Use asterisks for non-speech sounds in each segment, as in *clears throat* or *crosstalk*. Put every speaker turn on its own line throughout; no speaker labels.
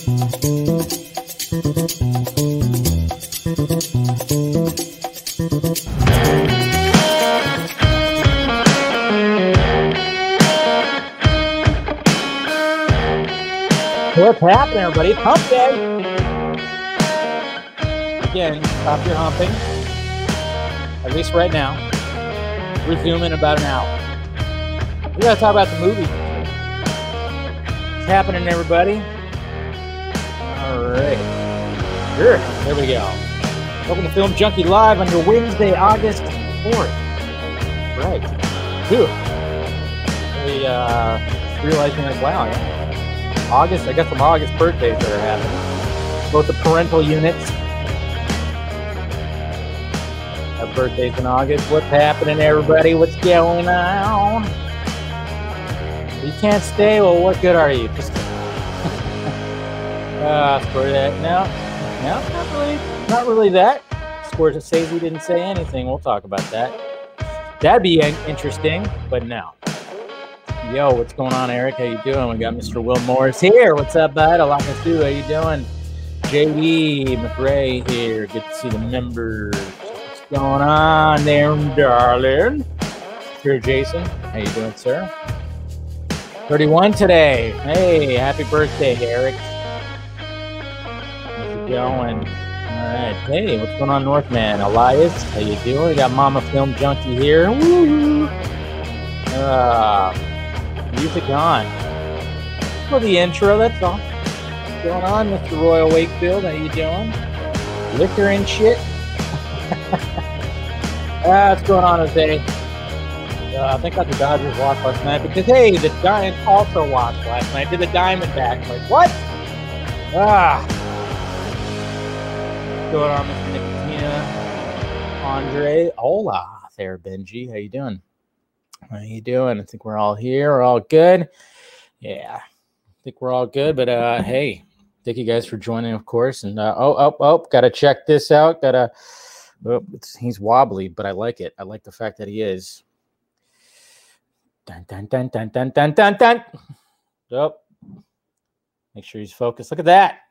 What's happening, everybody? It's hump day. Again, stop your humping. At least right now. Resume in about an hour. We gotta talk about the movie. What's happening, everybody? Sure. There we go. Welcome to Film Junkee Live on your Wednesday, August 4th. Right. Phew. Really uh, realizing like, wow, yeah. August. I got some August birthdays that are happening. Both the parental units have birthdays in August. What's happening, everybody? What's going on? You can't stay. Well, what good are you? Just *laughs* uh, for that. No, really. Not really that. we didn't say anything. We'll talk about that. That'd be interesting, but no. Yo, what's going on, Eric? How you doing? We got Mr. Will Morris here. What's up, bud? Alakasu, how you doing? JD McRae here. Good to see the members. What's going on there, darling? Here, Jason. How you doing, sir? 31 today. Hey, happy birthday, Eric. How's it going? All right. Hey, what's going on, Northman? Elias, how you doing? We got Mama Film Junkee here. Woo! Uh, music on. For the intro, that's all. What's going on, Mr. Royal Wakefield? How you doing? Liquor and shit. *laughs* ah, what's going on, Jose? Uh, I think I the Dodgers lost last night because hey, the Giants also lost last night. Did the Diamondbacks? Like what? Ah. Going on, Mr. Nicotina? Andre, hola there, Benji. How you doing? How you doing? I think we're all here. We're all good. Yeah, I think we're all good. But uh, hey, thank you guys for joining, of course. And uh, oh, oh, oh, gotta check this out. Gotta. Oh, he's wobbly, but I like it. I like the fact that he is. Dun dun dun dun dun dun dun dun. Oh, make sure he's focused. Look at that.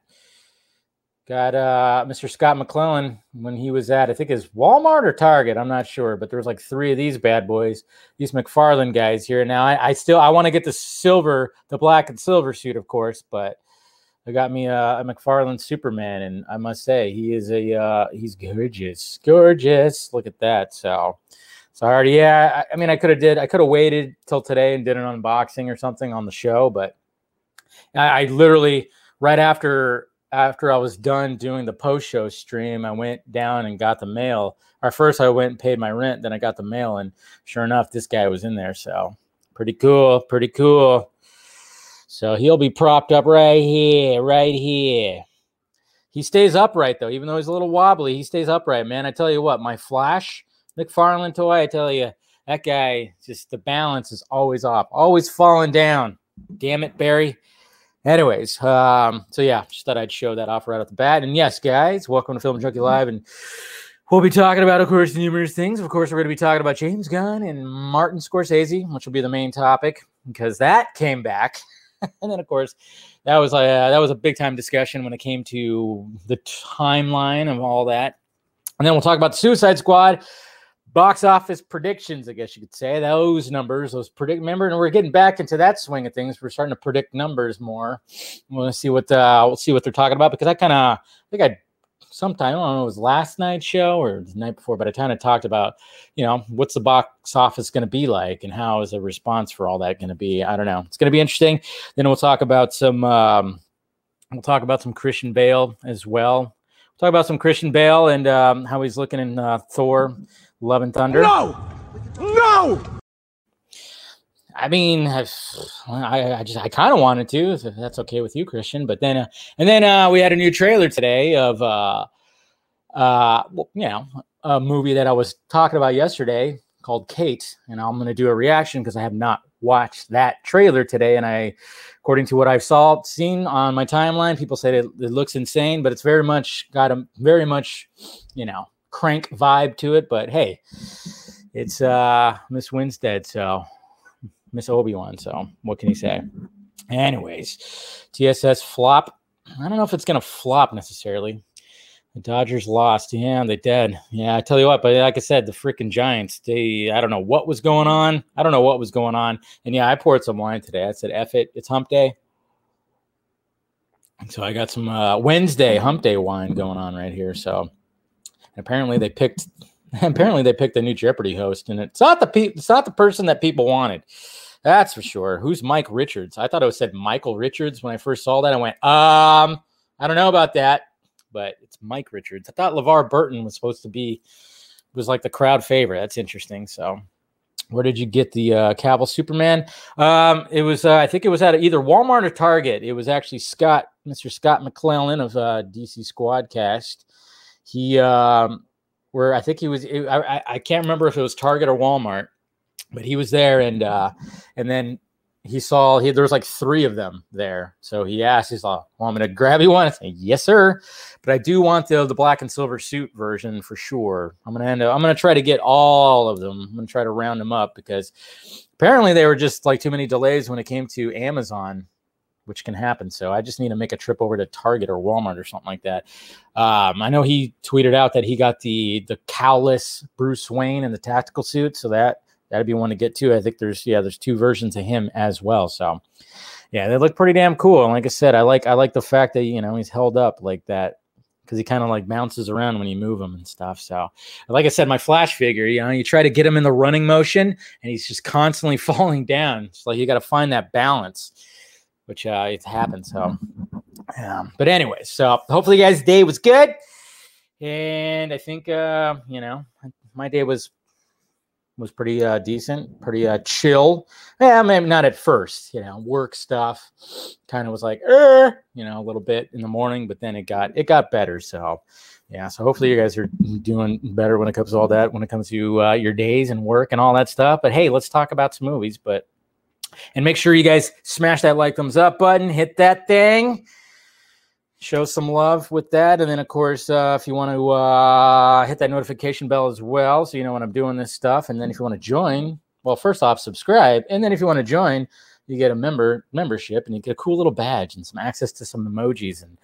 Got uh, Mr. Scott McClellan when he was at, I think is Walmart or Target. I'm not sure, but there was like three of these bad boys, these McFarlane guys here. Now I, I still I want to get the silver, the black and silver suit, of course, but I got me a, a McFarlane Superman, and I must say he is a uh, he's gorgeous, gorgeous. Look at that. So sorry, yeah. I, I mean, I could have did I could have waited till today and did an unboxing or something on the show, but I, I literally right after after I was done doing the post show stream, I went down and got the mail. Or first, I went and paid my rent, then I got the mail, and sure enough, this guy was in there. So pretty cool, pretty cool. So he'll be propped up right here, right here. He stays upright though, even though he's a little wobbly. He stays upright, man. I tell you what, my Flash McFarlane toy. I tell you, that guy just the balance is always off, always falling down. Damn it, Barry. Anyways, um, so yeah, just thought I'd show that off right off the bat. And yes, guys, welcome to Film Junkee Live. And we'll be talking about, of course, numerous things. Of course, we're going to be talking about James Gunn and Martin Scorsese, which will be the main topic because that came back. *laughs* and then, of course, that was uh, that was a big time discussion when it came to the timeline of all that. And then we'll talk about the Suicide Squad box office predictions, I guess you could say. Those numbers, those predict. Remember, and we're getting back into that swing of things. We're starting to predict numbers more. We'll see what uh, we'll see what they're talking about because I kind of I think I sometime I don't know it was last night's show or the night before, but I kind of talked about you know what's the box office going to be like and how is the response for all that going to be. I don't know. It's going to be interesting. Then we'll talk about some. Um, we'll talk about some Christian Bale as well. We'll talk about some Christian Bale and um, how he's looking in uh, Thor. Love and Thunder.
No, no.
I mean, I've, I, I just I kind of wanted to, if that's okay with you, Christian. But then, uh, and then uh, we had a new trailer today of, uh, uh, well, you know, a movie that I was talking about yesterday called Kate, and I'm going to do a reaction because I have not watched that trailer today. And I, according to what I've saw seen on my timeline, people said it, it looks insane, but it's very much got a very much, you know, crank vibe to it. But hey, it's uh Miss Winstead, so Miss Obi Wan. So what can you say? Anyways, TSS flop. I don't know if it's to flop necessarily. The Dodgers lost. Yeah, they did. Yeah, I tell you what, but like I said, the freaking Giants, they, I don't know what was going on. I don't know what was going on. And yeah, I poured some wine today. I said, F it, it's hump day. So I got some uh, Wednesday hump day wine going on right here. So apparently they picked, *laughs* apparently they picked a new Jeopardy host, and it's not the pe- it's not the person that people wanted. That's for sure. Who's Mike Richards? I thought it was said Michael Richards when I first saw that. I went, um, I don't know about that, but it's Mike Richards. I thought LeVar Burton was supposed to be was like the crowd favorite. That's interesting. So, where did you get the uh, Cavill Superman? Um, it was, uh, I think it was at either Walmart or Target. It was actually Scott, Mr. Scott McClellan of uh, DC Squadcast. He, um, where I think he was, I, I can't remember if it was Target or Walmart but he was there and uh and then he saw he there was like three of them there. So he asked he's like well i'm gonna grab you one? I say yes sir. But i do want the the black and silver suit version for sure. I'm gonna end up i'm gonna try to get all of them. I'm gonna try to round them up because apparently they were just like too many delays when it came to amazon which can happen so i just need to make a trip over to target or walmart or something like that um, i know he tweeted out that he got the the cowless bruce wayne in the tactical suit so that that'd be one to get to. I think there's yeah, there's two versions of him as well. So yeah, they look pretty damn cool. And like I said, I like I like the fact that you know he's held up like that because he kind of like bounces around when you move him and stuff. So like I said, my flash figure, you know, you try to get him in the running motion and he's just constantly *laughs* falling down. It's like you got to find that balance, which uh, it happens. So. Um, but anyway, so hopefully you guys' day was good. And I think, uh, you know, my day was was pretty uh, decent, pretty uh, chill. Yeah, maybe not at first, you know, work stuff kind of was like, er, you know, a little bit in the morning, but then it got it got better. So, yeah, so hopefully you guys are doing better when it comes to all that, when it comes to uh, your days and work and all that stuff. But hey, let's talk about some movies. But and make sure you guys smash that like thumbs up button, hit that thing show some love with that. And then, of course, uh, if you want to uh, hit that notification bell as well, so you know when I'm doing this stuff. And then, if you want to join, well, first off, subscribe. And then, if you want to join, you get a member membership, and you get a cool little badge and some access to some emojis and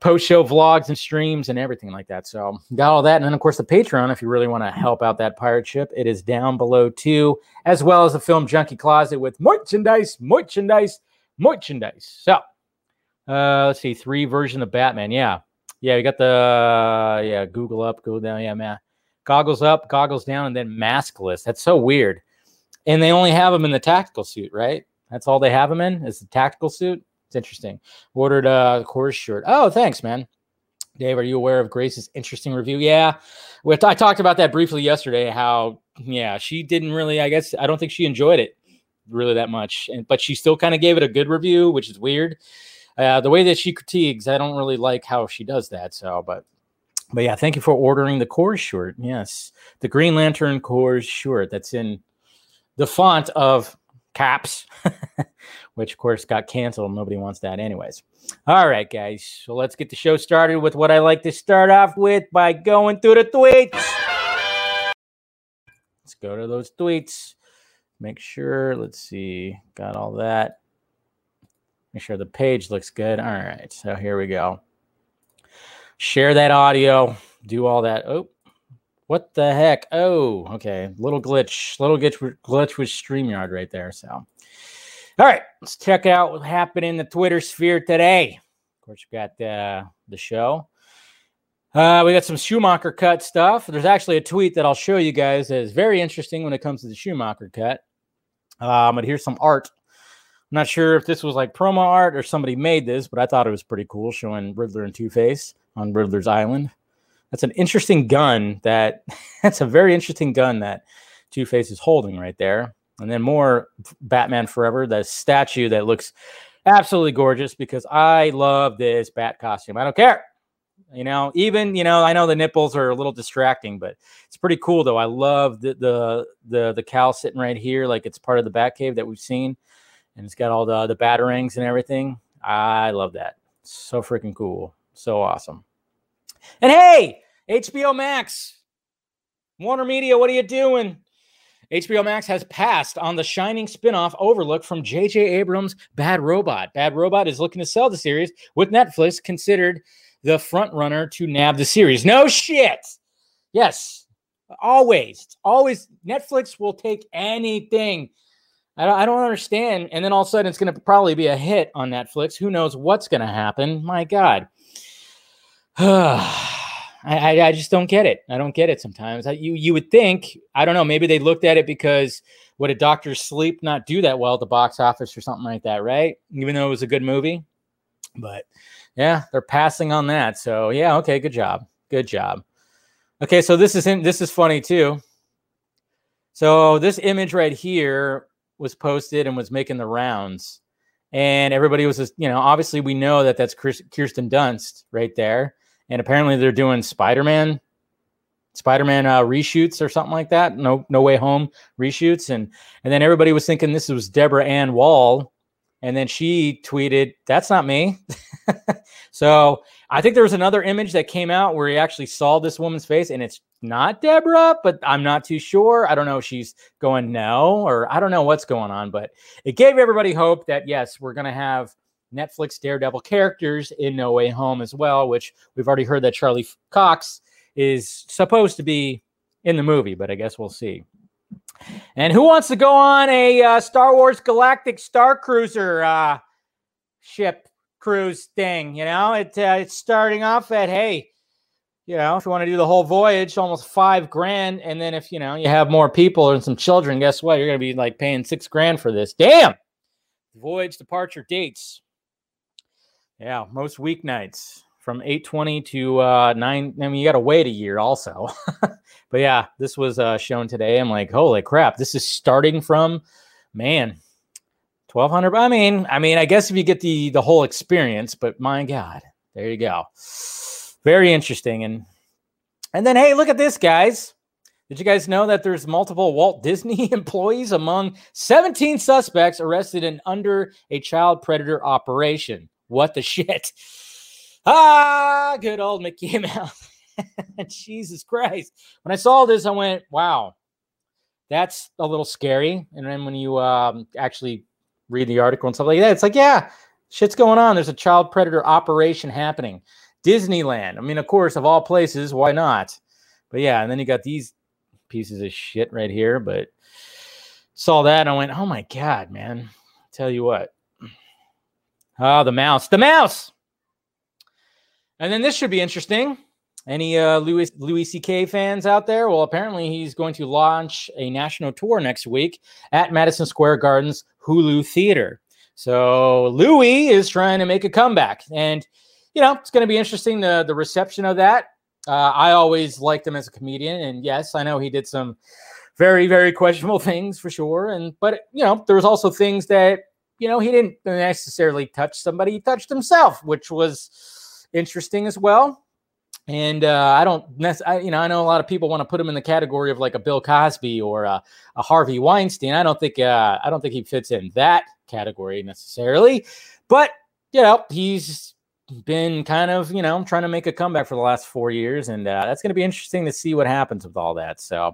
post show vlogs and streams and everything like that. So, got all that. And then, of course, the Patreon, if you really want to help out that pirate ship, it is down below too, as well as the Film Junkee Closet with merchandise, merchandise, merchandise. So, uh, let's see, three version of Batman. Yeah, yeah, you got the uh, yeah Google up, Google down. Yeah, man, goggles up, goggles down, and then maskless. That's so weird. And they only have them in the tactical suit, right? That's all they have them in is the tactical suit. Interesting. Ordered a Coors shirt. Oh, thanks, man. Dave, are you aware of Grace's interesting review? Yeah, I talked about that briefly yesterday. How yeah, she didn't really. I guess I don't think she enjoyed it really that much, and but she still kind of gave it a good review, which is weird uh, the way that she critiques, I don't really like how she does that. So, but but yeah, thank you for ordering the Coors shirt. Yes, the Green Lantern Coors shirt that's in the font of caps, *laughs* which of course got canceled. Nobody wants that, anyways. All right, guys. So let's get the show started with what I like to start off with by going through the tweets. Let's go to those tweets. Make sure. Let's see. Got all that. Make sure the page looks good. All right, so here we go. Share that audio, do all that. Oh, what the heck? Oh, okay. Little glitch, little glitch, glitch with StreamYard right there. So, all right, let's check out what happened in the Twitter sphere today. Of course, we got uh, the show. Uh, we got some Schumacher cut stuff. There's actually a tweet that I'll show you guys that is very interesting when it comes to the Schumacher cut. Um, but here's some art I'm not sure if this was like promo art or somebody made this, but I thought it was pretty cool showing Riddler and Two Face on Riddler's Island. That's an interesting gun. That *laughs* that's a very interesting gun that Two Face is holding right there. And then more Batman Forever, the statue that looks absolutely gorgeous because I love this bat costume. I don't care. You know, even you know, I know the nipples are a little distracting, but it's pretty cool though. I love the the the the cowl sitting right here, like it's part of the Batcave that we've seen and it's got all the the batarangs and everything. I love that. So freaking cool. So awesome. And hey, HBO Max, Warner Media, what are you doing? HBO Max has passed on the Shining spinoff Overlook from J.J. Abrams' Bad Robot. Bad Robot is looking to sell the series, with Netflix considered the front runner to nab the series. No shit. Yes, always, always. Netflix will take anything. I don't, I don't understand. And then all of a sudden, it's going to probably be a hit on Netflix. Who knows what's going to happen? My God. *sighs* I, I, just don't get it. I don't get it sometimes. I, you you would think I don't know. Maybe they looked at it because would a Doctor Sleep not do that well at the box office or something like that, right? Even though it was a good movie, but yeah, they're passing on that. So yeah, okay, good job, good job. Okay, so this is in, this is funny too. So this image right here was posted and was making the rounds, and everybody was just you know obviously we know that that's Kirsten Dunst right there and apparently they're doing Spider-Man, Spider-Man uh, reshoots or something like that. No, No Way Home reshoots, and and then everybody was thinking this was Deborah Ann Woll, and then she tweeted, "That's not me." *laughs* so I think there was another image that came out where he actually saw this woman's face, and it's not Deborah, but I'm not too sure. I don't know if she's going no, or I don't know what's going on, but it gave everybody hope that yes, we're going to have Netflix Daredevil characters in No Way Home as well, which we've already heard that Charlie Cox is supposed to be in the movie, but I guess we'll see. And who wants to go on a uh, Star Wars Galactic Star Cruiser uh, ship cruise thing? You know, it, uh, it's starting off at hey, you know, if you want to do the whole voyage, almost five grand, and then if you know you have more people and some children, guess what? You're going to be like paying six grand for this. Damn. Voyage departure dates yeah, most weeknights from 8:20 to uh 9 I mean you got to wait a year also. *laughs* but yeah, this was uh shown today. I'm like, "Holy crap, this is starting from man, 1200 I mean, I mean, I guess if you get the the whole experience, but my god, there you go. Very interesting and and then hey, look at this guys. Did you guys know that there's multiple Walt Disney *laughs* employees among 17 suspects arrested in under a child predator operation? What the shit? Ah, good old Mickey *laughs* Mouse. Jesus Christ. When I saw this, I went, wow, that's a little scary. And then when you um, actually read the article and stuff like that, it's like, yeah, shit's going on. There's a child predator operation happening. Disneyland. I mean, of course, of all places, why not? But yeah, and then you got these pieces of shit right here. But saw that I went, oh my God, man. Tell you what. Oh, the mouse. The mouse. And then this should be interesting. Any uh, Louis Louis C.K. fans out there? Well, apparently he's going to launch a national tour next week at Madison Square Garden's Hulu Theater. So Louis is trying to make a comeback, and you know it's going to be interesting the the reception of that. Uh, I always liked him as a comedian, and yes, I know he did some very very questionable *laughs* things for sure. And but you know there was also things that you know, he didn't necessarily touch somebody, he touched himself, which was interesting as well. And uh, I don't, I, you know, I know a lot of people want to put him in the category of like a Bill Cosby or a, a Harvey Weinstein. I don't think, uh, I don't think he fits in that category necessarily. But you know, he's been kind of, you know, trying to make a comeback for the last four years, and uh, that's going to be interesting to see what happens with all that. So,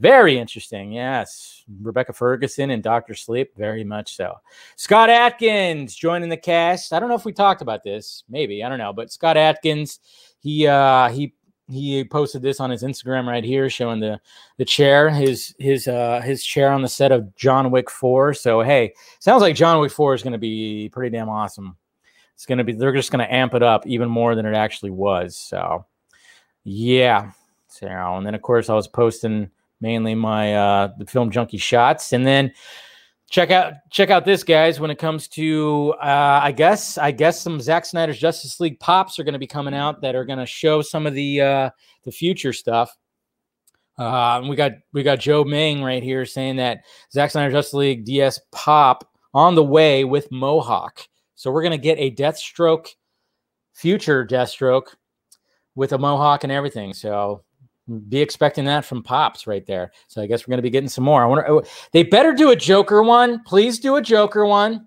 very interesting. Yes. Rebecca Ferguson and Dr. Sleep. Very much so. Scott Adkins joining the cast. I don't know if we talked about this. Maybe. I don't know. But Scott Adkins, he uh he he posted this on his Instagram right here, showing the the chair, his his uh his chair on the set of John Wick 4. So hey, sounds like John Wick 4 is gonna be pretty damn awesome. It's gonna be they're just gonna amp it up even more than it actually was. So yeah. So and then of course I was posting mainly my uh, the film junkie shots, and then check out check out this guys when it comes to uh, I guess I guess some Zack Snyder's Justice League pops are going to be coming out that are going to show some of the uh, the future stuff. Uh, we got we got Joe Ming right here saying that Zack Snyder Justice League DS pop on the way with Mohawk. So we're gonna get a Deathstroke future Deathstroke with a Mohawk and everything. So be expecting that from Pops right there. So I guess we're going to be getting some more. I wonder oh, they better do a Joker one. Please do a Joker one.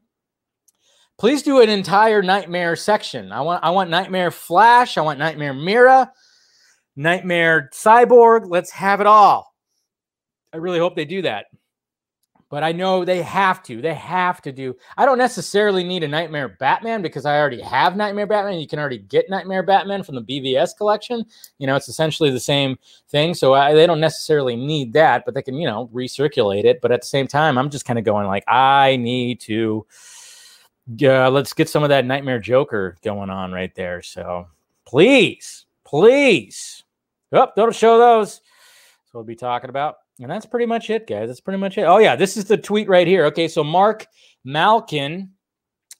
Please do an entire Nightmare section. I want I want Nightmare Flash. I want Nightmare Mera, Nightmare Cyborg. Let's have it all. I really hope they do that. But I know they have to. They have to do. I don't necessarily need a Nightmare Batman because I already have Nightmare Batman. You can already get Nightmare Batman from the BVS collection. You know, it's essentially the same thing. So I, they don't necessarily need that, but they can, you know, recirculate it. But at the same time, I'm just kind of going like, I need to. Yeah, let's get some of that Nightmare Joker going on right there. So please, please. Oh, don't show those. So we'll be talking about. And that's pretty much it, guys. That's pretty much it. Oh, yeah, this is the tweet right here. Okay, so Marc Malkin,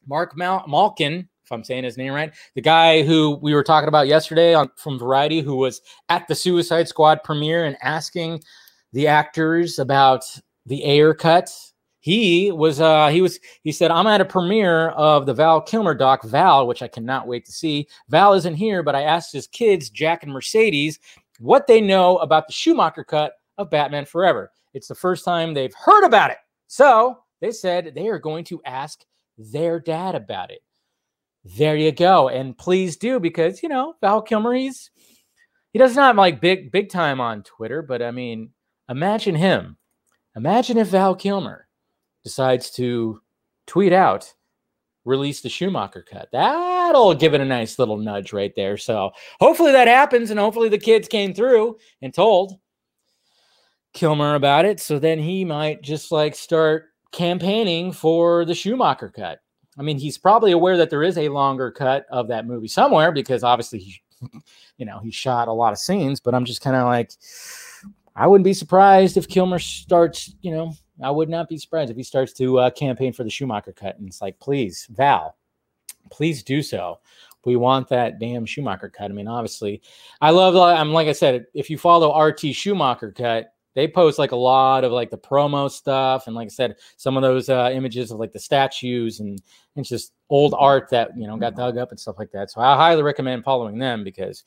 Marc Mal- Malkin, if I'm saying his name right, the guy who we were talking about yesterday on from Variety, who was at the Suicide Squad premiere and asking the actors about the Ayer cut. He was uh he was he said I'm at a premiere of the Val Kilmer doc Val, which I cannot wait to see. Val isn't here, but I asked his kids, Jack and Mercedes, what they know about the Schumacher cut of Batman Forever. It's the first time they've heard about it. So they said they are going to ask their dad about it. There you go. And please do because, you know, Val Kilmer, he's, he does not like big, big time on Twitter, but I mean, imagine him. Imagine if Val Kilmer decides to tweet out, release the Schumacher cut. That'll give it a nice little nudge right there. So hopefully that happens. And hopefully the kids came through and told Kilmer about it. So then he might just like start campaigning for the Schumacher cut. I mean, he's probably aware that there is a longer cut of that movie somewhere because obviously he, *laughs* you know, he shot a lot of scenes, but I'm just kind of like, I wouldn't be surprised if Kilmer starts, you know, I would not be surprised if he starts to uh, campaign for the Schumacher cut. And it's like, please, Val, please do so. We want that damn Schumacher cut. I mean, obviously, I love, I'm like I said, if you follow RT Schumacher cut, they post like a lot of like the promo stuff and like i said some of those uh, images of like the statues and it's just old art that you know got dug up and stuff like that. So i highly recommend following them because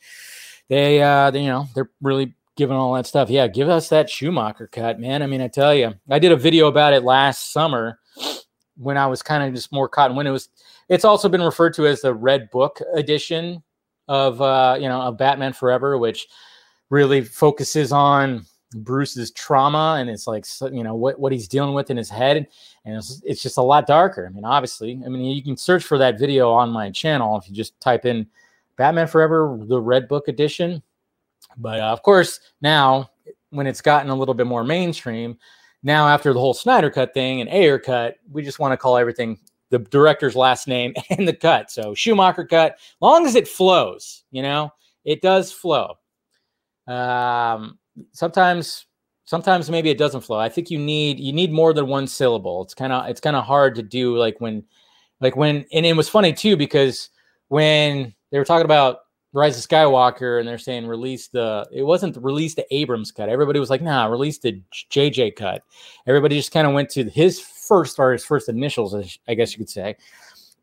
they uh they, you know they're really giving all that stuff. Yeah give us that schumacher cut man. I mean i tell you i did a video about it last summer when i was kind of just more caught in when it was it's also been referred to as the red book edition of uh you know of batman forever which really focuses on Bruce's trauma and it's like you know what what he's dealing with in his head and it's, it's just a lot darker. I mean, obviously, I mean you can search for that video on my channel if you just type in Batman Forever the Red Book edition. But uh, of course, now when it's gotten a little bit more mainstream, now after the whole Snyder cut thing and Ayer cut, we just want to call everything the director's last name *laughs* and the cut. So Schumacher cut, long as it flows, you know, it does flow. Um, sometimes sometimes maybe it doesn't flow. I think you need you need more than one syllable. It's kind of it's kind of hard to do like when like when and it was funny too because when they were talking about Rise of Skywalker and they're saying release the it wasn't release the Abrams cut. Everybody was like, nah, release the JJ cut. Everybody just kind of went to his first or his first initials, I guess you could say.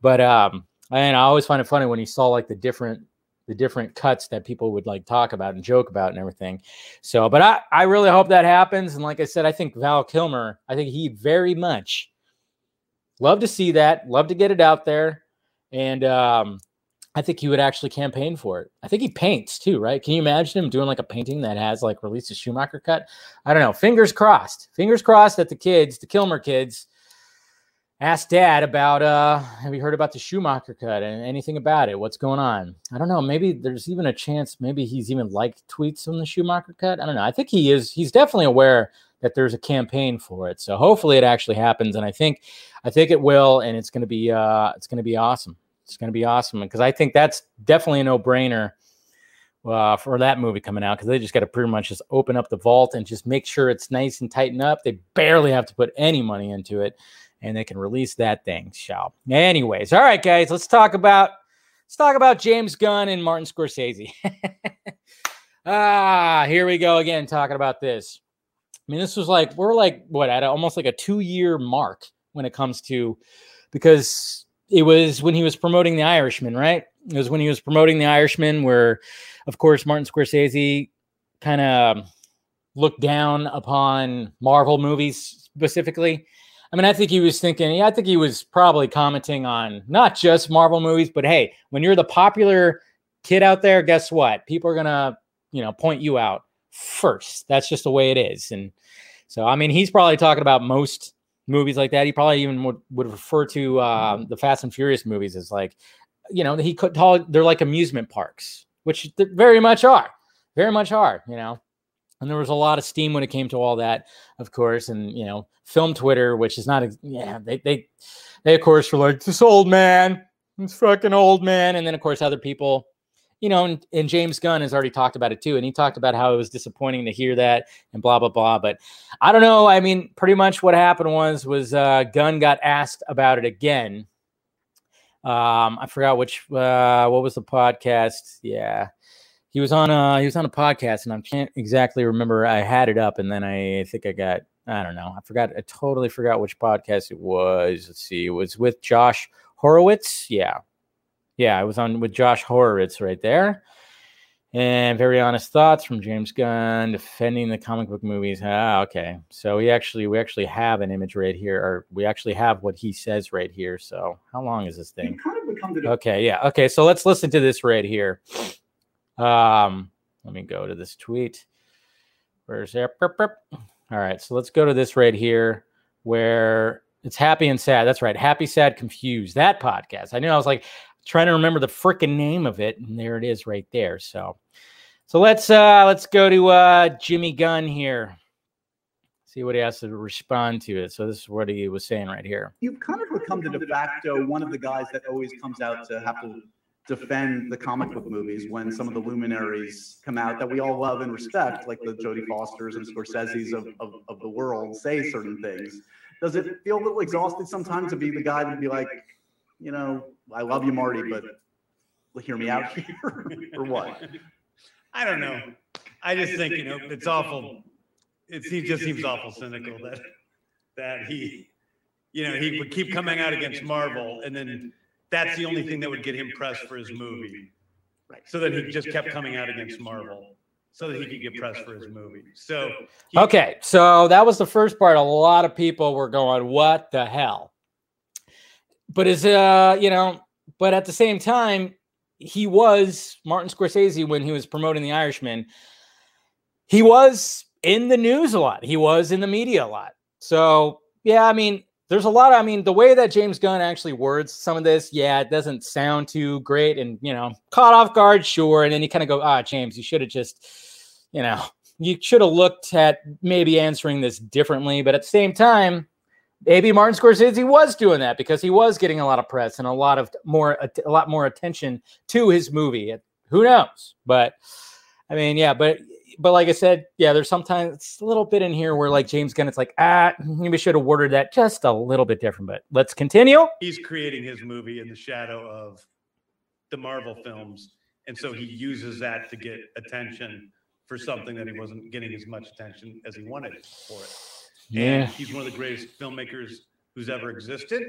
But um and I always find it funny when you saw like the different the different cuts that people would like talk about and joke about and everything. So, but I, I really hope that happens. And like I said, I think Val Kilmer, I think he very much love to see that, love to get it out there. And um, I think he would actually campaign for it. I think he paints too, right? Can you imagine him doing like a painting that has like released a Schumacher cut? I don't know. Fingers crossed. Fingers crossed that the kids, the Kilmer kids, asked dad about uh have you heard about the Schumacher cut and anything about it? What's going on? I don't know. Maybe there's even a chance maybe he's even liked tweets on the Schumacher cut. I don't know. I think he is he's definitely aware that there's a campaign for it. So hopefully it actually happens and I think I think it will and it's going to be uh it's going to be awesome. It's going to be awesome because I think that's definitely a no-brainer. Uh, for that movie coming out because they just got to pretty much just open up the vault and just make sure it's nice and tighten up. They barely have to put any money into it and they can release that thing. Shall. Anyways, all right, guys, let's talk about let's talk about James Gunn and Martin Scorsese. *laughs* ah, here we go again talking about this. I mean, this was like we're like what at almost like a two year mark when it comes to because it was when he was promoting The Irishman, right? It was when he was promoting The Irishman, where, of course, Martin Scorsese kind of looked down upon Marvel movies specifically I mean, I think he was thinking, yeah, I think he was probably commenting on not just Marvel movies, but hey, when you're the popular kid out there, guess what? People are going to, you know, point you out first. That's just the way it is. And So I mean, he's probably talking about most movies like that. He probably even would, would refer to um, the Fast and Furious movies as like, you know, he could call they're like amusement parks, which very much are, very much are. You know, and there was a lot of steam when it came to all that, of course, and you know, film Twitter, which is not, a yeah, they they they of course were like this old man, this fucking old man, and then of course other people you know, and, and, James Gunn has already talked about it too. And he talked about how it was disappointing to hear that and blah, blah, blah. But I don't know. I mean, pretty much what happened was, was uh, Gunn got asked about it again. Um, I forgot which, uh, what was the podcast? Yeah. He was on a, he was on a podcast and I can't exactly remember. I had it up and then I think I got, I don't know. I forgot. I totally forgot which podcast it was. Let's see. It was with Josh Horowitz. Yeah yeah, I was on with Josh Horowitz right there. And very honest thoughts from James Gunn defending the comic book movies. Ah, okay. So we actually we actually have an image right here, or we actually have what he says right here. So how long is this thing? Kind of okay, yeah. Okay, so let's listen to this right here. Um, let me go to this tweet. Where's there? All right, so let's go to this right here where it's happy and sad. That's right. Happy, sad, confused. That podcast. I knew I was like, trying to remember the freaking name of it, and there it is right there. So, so let's uh let's go to uh Jimmy Gunn here. See what he has to respond to it. So this is what he was saying right here.
You've kind of become the de facto one of the guys that always comes out to have to defend the comic book movies when some of the luminaries come out that we all love and respect, like the Jodie Fosters and Scorsese's of, of, of the world, say certain things. Does it feel a little exhausted sometimes to be the guy to be like, you know, I love you, Marty, but hear me out here *laughs* or what?
I don't know. I just think you know it's awful. He just seems awful cynical that that he, you know, he would keep coming out against Marvel, and then that's the only thing that would get him pressed for his movie. Right. So that he just kept coming out against Marvel so that he could get pressed for his movie. So
he, okay, so that was the first part. A lot of people were going, "What the hell?" but is uh you know but at the same time he was martin scorsese when he was promoting the irishman he was in the news a lot he was in the media a lot so yeah i mean there's a lot of, i mean the way that james gunn actually words some of this yeah it doesn't sound too great and you know caught off guard sure and then you kind of go ah james you should have just you know you should have looked at maybe answering this differently but at the same time maybe Martin Scorsese was doing that because he was getting a lot of press and a lot of more a lot more attention to his movie. Who knows? But I mean, yeah, but but like I said, yeah, there's sometimes it's a little bit in here where like James Gunn, it's like ah, maybe should have worded that just a little bit different. But let's continue.
He's creating his movie in the shadow of the Marvel films, and so he uses that to get attention for something that he wasn't getting as much attention as he wanted for it.
Yeah.
And he's one of the greatest filmmakers who's ever existed.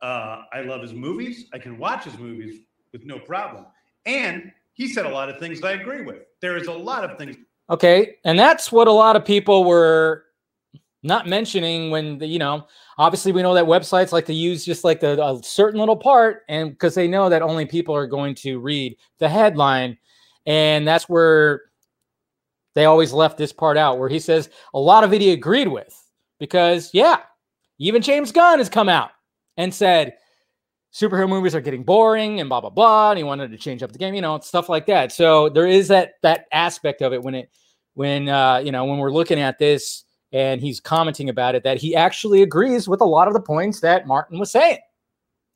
Uh, I love his movies. I can watch his movies with no problem. And he said a lot of things I agree with. There is a lot of things.
Okay. And that's what a lot of people were not mentioning when the, you know, obviously we know that websites like to use just like the, a certain little part and because they know that only people are going to read the headline. And that's where they always left this part out where he says a lot of it he agreed with because yeah, even James Gunn has come out and said superhero movies are getting boring and blah blah blah. And he wanted to change up the game, you know, stuff like that. So there is that that aspect of it when it when uh, you know when we're looking at this and he's commenting about it that he actually agrees with a lot of the points that Martin was saying.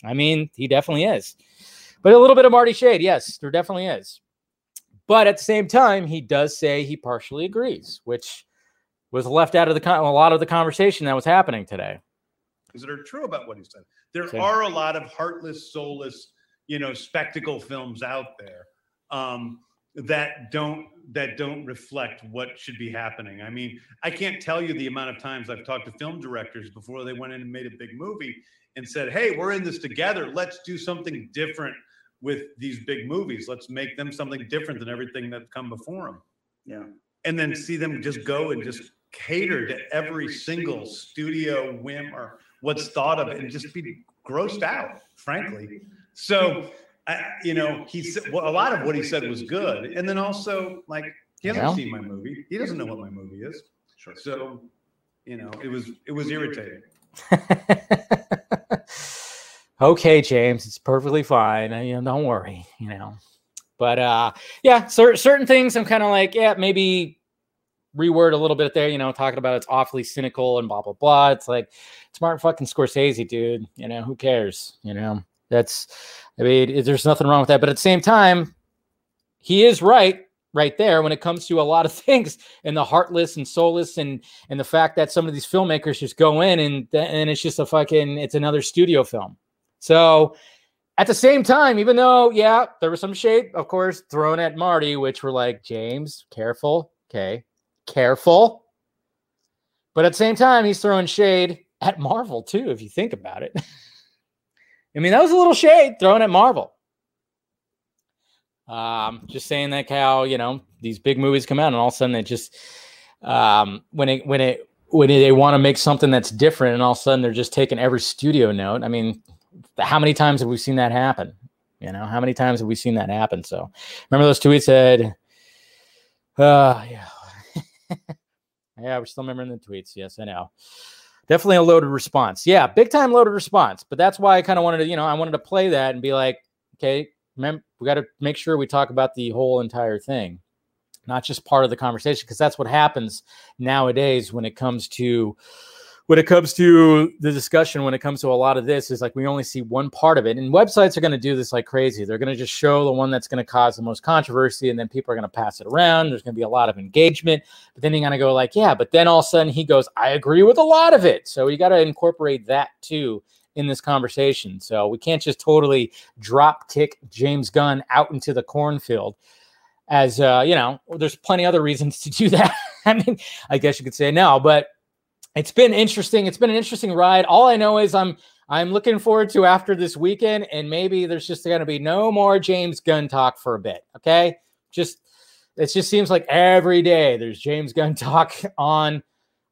I mean, he definitely is. But a little bit of Marty Shade, yes, there definitely is. But at the same time, he does say he partially agrees, which was left out of the con- a lot of the conversation that was happening today.
That are true about what he said. There so, are a lot of heartless, soulless, you know, spectacle films out there um, that don't that don't reflect what should be happening. I mean, I can't tell you the amount of times I've talked to film directors before they went in and made a big movie and said, "Hey, we're in this together. Let's do something different with these big movies. Let's make them something different than everything that's come before them."
Yeah.
And then see them just go and just cater to every single studio whim or what's thought of it and just be grossed out, frankly. So, I, you know, he said well, a lot of what he said was good, and then also like he hasn't seen my movie. He doesn't know what my movie is. Sure. So, you know, it was it was irritating. *laughs*
okay, James, it's perfectly fine. You know, don't worry, you know. But uh yeah, cer- certain things I'm kind of like, yeah, maybe reword a little bit there, you know, talking about it's awfully cynical and blah blah blah. It's like it's Martin fucking Scorsese, dude. You know, who cares? You know, that's I mean, there's nothing wrong with that. But at the same time, he is right right there when it comes to a lot of *laughs* things and the heartless and soulless and and the fact that some of these filmmakers just go in and and it's just a fucking it's another studio film. So at the same time, even though yeah, there was some shade, of course, thrown at Marty, which were like James, careful, okay, careful. But at the same time, he's throwing shade at Marvel too, if you think about it. *laughs* I mean, that was a little shade thrown at Marvel. Um, just saying that how you know these big movies come out, and all of a sudden it just um, when it when it when they want to make something that's different, and all of a sudden they're just taking every studio note. I mean, how many times have we seen that happen? You know, how many times have we seen that happen? So, remember those tweets said, uh, yeah, yeah, we're still remembering the tweets. Yes, I know. Definitely a loaded response. Yeah, big time loaded response. But that's why I kind of wanted to, you know, I wanted to play that and be like, okay, remember, we got to make sure we talk about the whole entire thing, not just part of the conversation, because that's what happens nowadays when it comes to when it comes to the discussion when it comes to a lot of this is like we only see one part of it and websites are going to do this like crazy they're going to just show the one that's going to cause the most controversy and then people are going to pass it around there's going to be a lot of engagement but then you're going to go like yeah but then all of a sudden he goes i agree with a lot of it so you got to incorporate that too in this conversation. So we can't just totally drop kick James Gunn out into the cornfield. As uh, you know, there's plenty other reasons to do *laughs* that. I mean, I guess you could say no, but it's been interesting. It's been an interesting ride. All I know is I'm I'm looking forward to after this weekend, and maybe there's just going to be no more James Gunn talk for a bit. Okay, just it just seems like every day there's James Gunn *laughs* talk on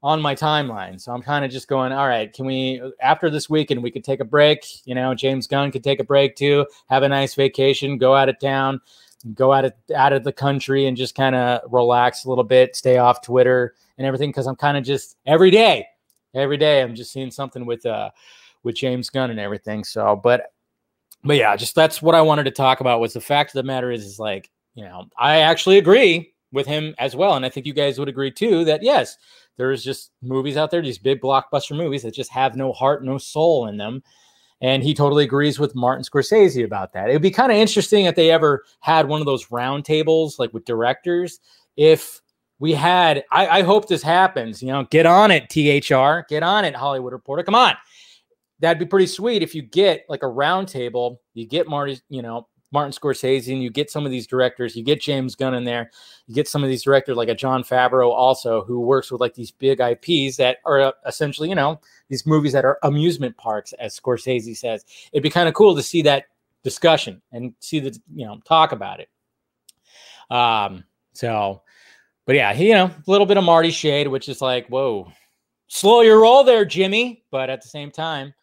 on my timeline. So I'm kind of just going, all right, can we, after this weekend, we could take a break? You know, James Gunn could take a break too, have a nice vacation, go out of town, go out of, out of the country and just kind of relax a little bit, stay off Twitter and everything. Cause I'm kind of just every day, every day, I'm just seeing something with, uh, with James Gunn and everything. So, but, but yeah, just that's what I wanted to talk about was the fact of the matter is, is like, you know, I actually agree with him as well. And I think you guys would agree too that yes, there's just movies out there, these big blockbuster movies that just have no heart, no soul in them. And he totally agrees with Martin Scorsese about that. It would be kind of interesting if they ever had one of those roundtables, like with directors. If we had, I, I hope this happens. You know, get on it, THR, get on it, Hollywood Reporter. Come on, that'd be pretty sweet if you get like a roundtable. You get Marty, you know, Martin Scorsese, and you get some of these directors, you get James Gunn in there, you get some of these directors like a Jon Favreau also, who works with like these big IPs that are uh, essentially, you know, these movies that are amusement parks, as Scorsese says. It'd be kind of cool to see that discussion and see the, you know, talk about it. Um, so, but yeah, he, you know, a little bit of Marty shade, which is like, whoa, slow your roll there, Jimmy. But at the same time,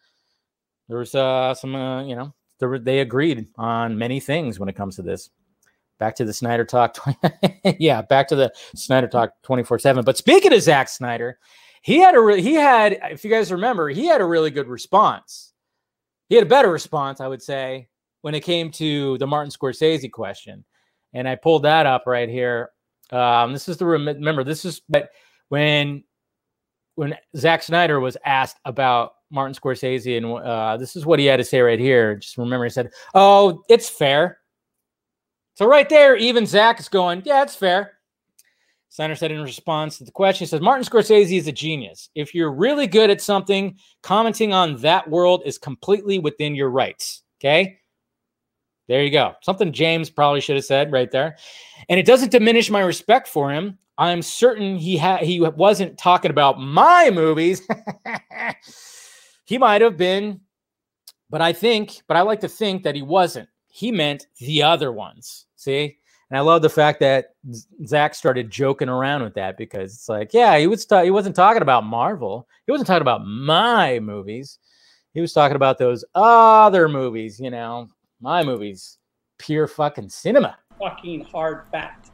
there was uh, some, uh, you know, they agreed on many things when it comes to this. Back to the Snyder Talk. *laughs* yeah, back to the Snyder Talk 24 7. But speaking of Zack Snyder, he had a re- he had, if you guys remember, he had a really good response. He had a better response, I would say, when it came to the Martin Scorsese question. And I pulled that up right here. Um, this is the remember, this is but when when Zack Snyder was asked about Martin Scorsese, and uh, this is what he had to say right here. Just remember, he said, "Oh, it's fair." So right there, even Zack is going, "Yeah, it's fair." Snyder said in response to the question, he says, Martin Scorsese is a genius. If you're really good at something, commenting on that world is completely within your rights. Okay. There you go. Something James probably should have said right there. And it doesn't diminish my respect for him. I'm certain he had he wasn't talking about my movies. *laughs* He might have been, but I think, but I like to think that he wasn't. He meant the other ones. See? And I love the fact that Zack started joking around with that because it's like, yeah, he was he wasn't talking about Marvel. He wasn't talking about my movies. He was talking about those other movies, you know, my movies, pure fucking cinema.
Fucking hard fact.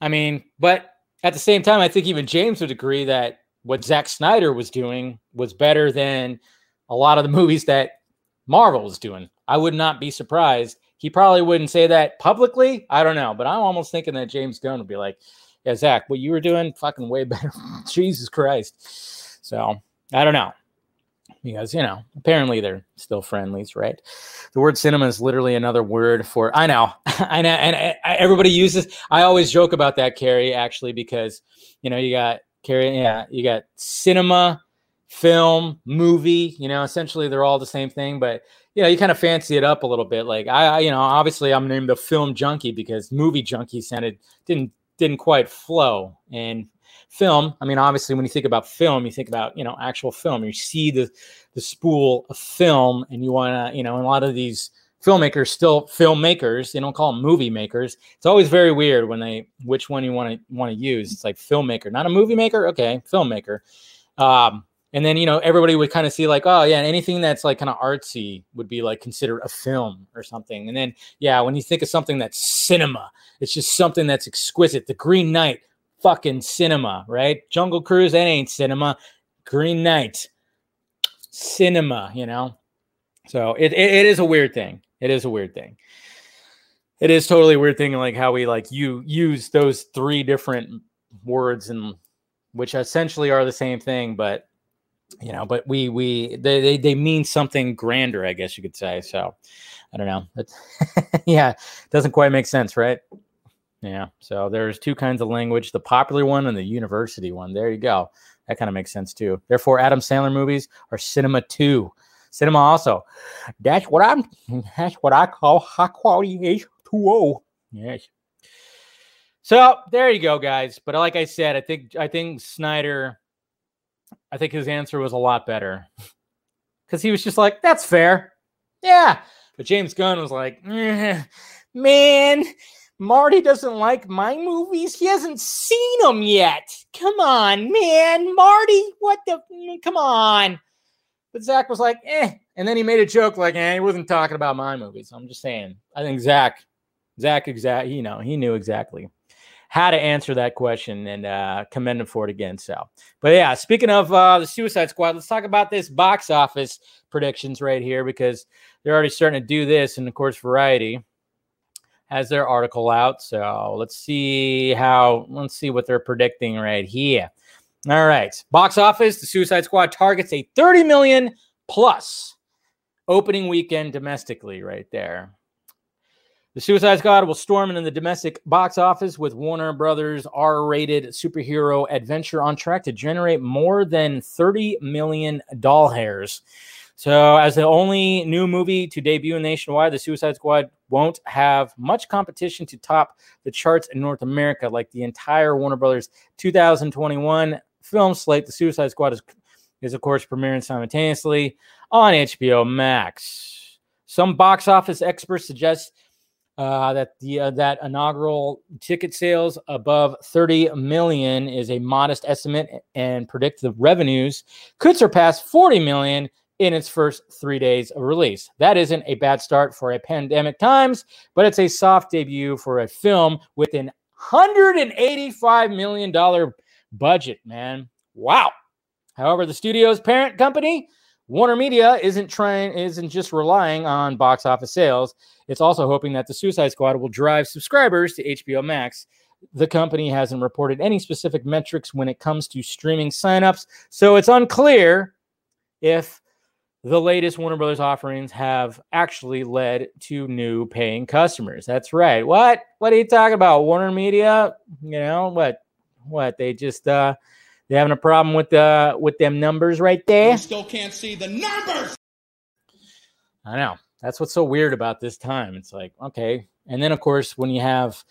I mean, but at the same time, I think even James would agree that what Zack Snyder was doing was better than a lot of the *laughs* movies that Marvel was doing. I would not be surprised. He probably wouldn't say that publicly. I don't know, but I'm almost thinking that James Gunn would be like, "Yeah, Zack, what you were doing, fucking way *laughs* better." Jesus Christ. So I don't know because you know apparently they're still friendlies, right? The word cinema is literally another word for. I know, *laughs* I know, and I, everybody uses. I always joke about that, Carrie, actually, because you know you got Carrie, yeah, you got cinema, film, movie. You know, essentially they're all the same thing, but you know, you kind of fancy it up a little bit. Like I, you know, obviously I'm named the film junkie because movie junkie sounded didn't didn't quite flow. And film, I mean, obviously when you think about film, you think about you know actual film. You see the the spool of film, and you want to, you know, a lot of these filmmakers still filmmakers they don't call them movie makers. It's always very weird when they which one you want to want to use. It's like filmmaker not a movie maker? Okay filmmaker. Um and then you know everybody would kind of see like oh yeah anything that's like kind of artsy would be like considered a film or something. And then yeah when you think of something that's cinema it's just something that's exquisite. The green knight fucking cinema right? Jungle cruise that ain't cinema. Green knight cinema you know? So it, it, it is a weird thing it is a weird thing. It is totally weird thing like how we like you use those three different words and which essentially are the same thing but you know but we we they, they they mean something grander i guess you could say. So i don't know. *laughs* Yeah doesn't quite make sense right? Yeah. So there's two kinds of language the popular one and the university one. There you go. That kind of makes sense too. Therefore adam sandler movies are cinema too cinema also that's what i'm *laughs* that's what i call high quality h2o yes so there you go guys but like i said i think i think snyder I think his answer was a lot better *laughs* because he was just like, "That's fair, yeah." But James Gunn was like, "Man, Marty doesn't like my movies. He hasn't seen them yet. Come on, man, Marty, what the? Come on." But Zack was like, "Eh," and then he made a joke like, "Eh, he wasn't talking about my movies." I'm just saying. I think Zack, Zack, exact, you know, he knew exactly how to answer that question and uh, commend him for it again. So, but yeah, speaking of uh, the Suicide Squad, let's talk about this box office predictions right here because they're already starting to do this. And of course, Variety has their article out. So let's see how, let's see what they're predicting right here. All right. Box office, the Suicide Squad targets a 30 million plus opening weekend domestically right there. The Suicide Squad will storm in the domestic box office with Warner Brothers R-rated superhero adventure on track to generate more than 30 million doll hairs. So, as the only new movie to debut nationwide, the Suicide Squad won't have much competition to top the charts in North America, like the entire Warner Brothers 2021 film slate. The Suicide Squad is, is of course, premiering simultaneously on HBO Max. Some box office experts suggest uh, that the uh, that inaugural ticket sales above 30 million is a modest estimate and predict the revenues could surpass 40 million in its first three days of release. That isn't a bad start for a pandemic times, but it's a soft debut for a film with an 185 million dollar budget. Man, wow. However, the studio's parent company Warner Media isn't trying isn't just relying on box office sales. It's also hoping that the Suicide Squad will drive subscribers to HBO Max. The company hasn't reported any specific metrics when it comes to streaming signups, so it's unclear if the latest Warner Brothers offerings have actually led to new paying customers. That's right. What? What are you talking about? Warner Media? You know what? What? They just uh they're having a problem with the with them numbers right there.
You still can't see the numbers.
I know. That's what's so weird about this time. It's like, okay. And then of course, when you have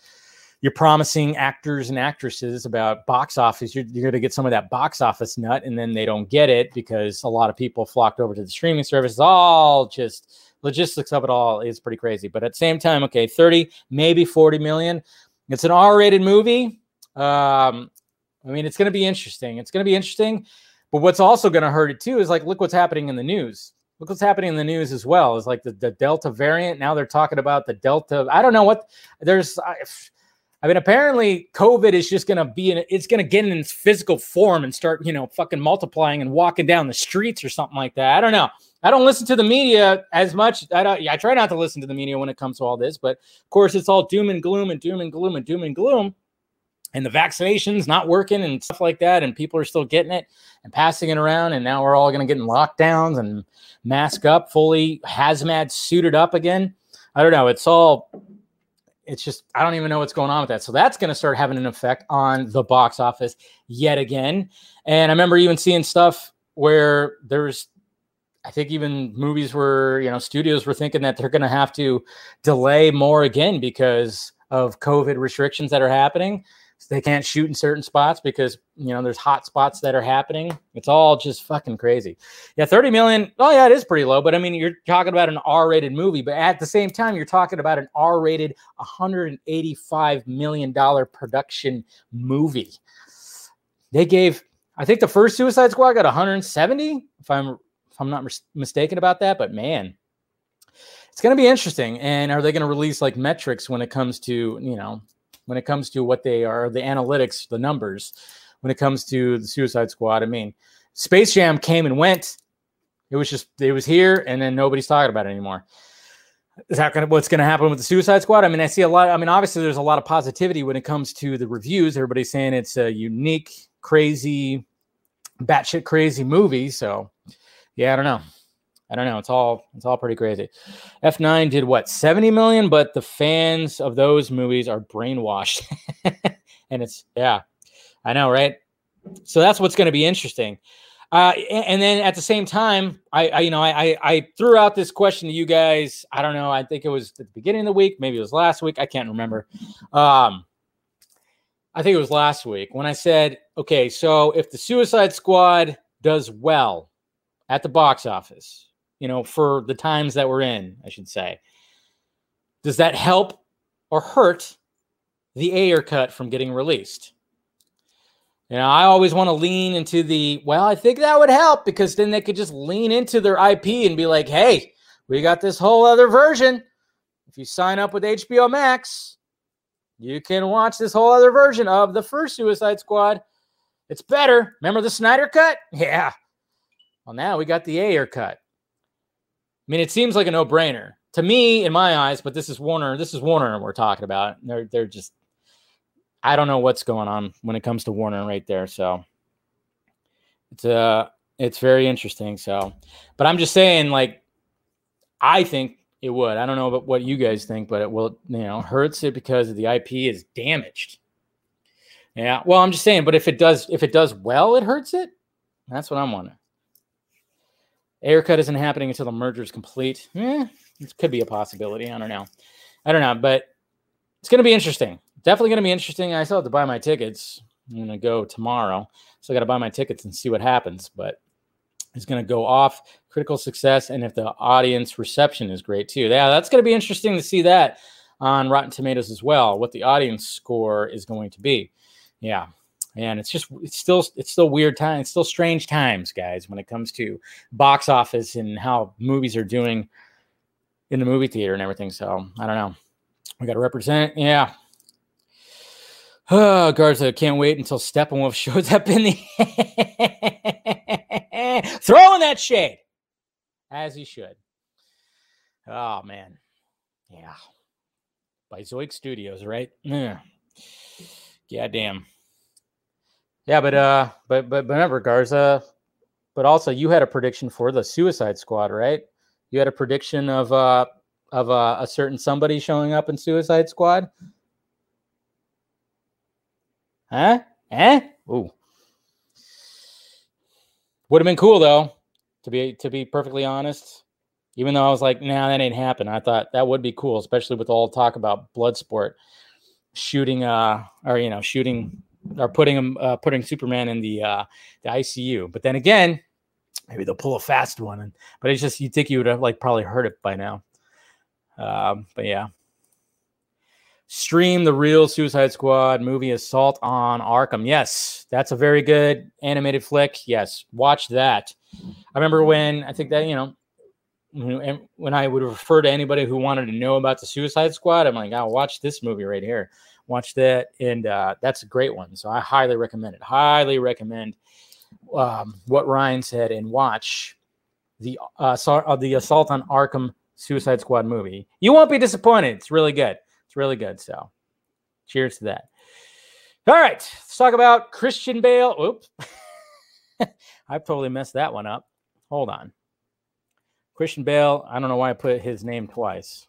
you're promising actors and actresses about box office, you're, you're going to get some of that box office nut, and then they don't get it because a lot of people flocked over to the streaming service. All just logistics of it all is pretty crazy. But at the same time, okay, 30, maybe 40 million. It's an R rated movie. Um, I mean, it's going to be interesting. It's going to be interesting. But what's also going to hurt it too is like, look what's happening in the news. Look what's happening in the news as well. Is like the, the Delta variant. Now they're talking about the Delta. I don't know what there's. I, I mean, apparently COVID is just gonna be in it's gonna get in its physical form and start, you know, fucking multiplying and walking down the streets or something like that. I don't know. I don't listen to the media as much. I don't yeah, I try not to listen to the media when it comes to all this, but of course it's all doom and gloom and doom and gloom and doom and gloom. And the vaccination's not working and stuff like that, and people are still getting it and passing it around, and now we're all gonna get in lockdowns and mask up, fully hazmat suited up again. I don't know. It's all it's just I don't even know what's going on with that. So that's going to start having an effect on the box office yet again. And I remember even seeing stuff where there's I think even movies were, you know, studios were thinking that they're going to have to delay more again because of COVID restrictions that are happening they can't shoot in certain spots because you know there's hot spots that are happening. It's all just fucking crazy. Yeah, 30 million. Oh yeah, it is pretty low, but I mean you're talking about an R-rated movie, but at the same time you're talking about an R-rated 185 million dollar production movie. They gave I think the first Suicide Squad got 170 if I'm if I'm not mis- mistaken about that, but man, it's going to be interesting. And are they going to release like metrics when it comes to, you know, when it comes to what they are, the analytics, the numbers, when it comes to the Suicide Squad. I mean, Space Jam came and went. It was just it was here, and then nobody's talking about it anymore. Is that gonna what's gonna happen with the Suicide Squad? I mean, I see a lot. I mean, obviously, there's a lot of positivity when it comes to the reviews. Everybody's saying it's a unique, crazy, batshit crazy movie. So, yeah, I don't know. I don't know. It's all it's all pretty crazy. F9 did what 70 million, but the fans of those movies are brainwashed. *laughs* and it's yeah, I know, right? So that's what's going to be interesting. Uh, and then at the same time, I, I you know I, I threw out this question to you guys. I don't know. I think it was at the beginning of the week, maybe it was last week. I can't remember. Um, I think it was last week when I said, okay, so if the Suicide Squad does well at the box office, you know, for the times that we're in, I should say. Does that help or hurt the Ayer cut from getting released? You know, I always want to lean into the, well, I think that would help because then they could just lean into their IP and be like, hey, we got this whole other version. If you sign up with HBO Max, you can watch this whole other version of the first Suicide Squad. It's better. Remember the Snyder cut? *laughs* Yeah. Well, now we got the Ayer cut. I mean, it seems like a no-brainer to me in my eyes, but this is Warner. This is Warner we're talking about. They're they're just I don't know what's going on when it comes to Warner right there. So it's uh it's very interesting. So, but I'm just saying, like, I think it would. I don't know about what you guys think, but it will, you know, hurts it because the IP is damaged. Yeah. Well, I'm just saying, but if it does, if it does well, it hurts it. That's what I'm wondering. Ayer cut isn't happening until the merger is complete. Eh, it could be a possibility. I don't know. I don't know, but it's going to be interesting. Definitely going to be interesting. I still have to buy my tickets. I'm going to go tomorrow. So I got to buy my tickets and see what happens. But it's going to go off critical success. And if the audience reception is great too. Yeah, that's going to be interesting to see that on Rotten Tomatoes as well, what the audience score is going to be. Yeah and it's just it's still it's still weird time it's still strange times guys when it comes to box office and how movies are doing in the movie theater and everything so i don't know we got to represent yeah *sighs* Oh, Garza, can't wait until Steppenwolf *laughs* shows up in the throwing that shade as he should. Oh man, yeah. By Zoic Studios, right? Yeah. Yeah, damn. Yeah, but uh, but but remember Garza, but also you had a prediction for the Suicide Squad, right? You had a prediction of uh of uh, a certain somebody showing up in Suicide Squad. Huh? Eh? Ooh. Would have been cool though, to be to be perfectly honest. Even though I was like, nah, that ain't happen. I thought that would be cool, especially with all the talk about blood sport, shooting uh or you know, shooting are putting him uh, putting Superman in the uh, the ICU. But then again, maybe they'll pull a fast one. And but it's just you think you would have like probably heard it by now. Um, but yeah. Stream the real Suicide Squad movie Assault on Arkham. Yes, that's a very good animated flick. Yes, watch that. I remember when I think that, you know, when I would refer to anybody who wanted to know about the Suicide Squad, I'm like, I'll watch this movie right here Watch that, and uh, that's a great one. So I highly recommend it. Highly recommend um, what Ryan said and watch the uh, uh, the Assault on Arkham Suicide Squad movie. You won't be disappointed. It's really good. It's really good. So, cheers to that. All right, let's talk about Christian Bale. Oops, *laughs* I totally messed that one up. Hold on. Christian Bale. I don't know why I put his name twice.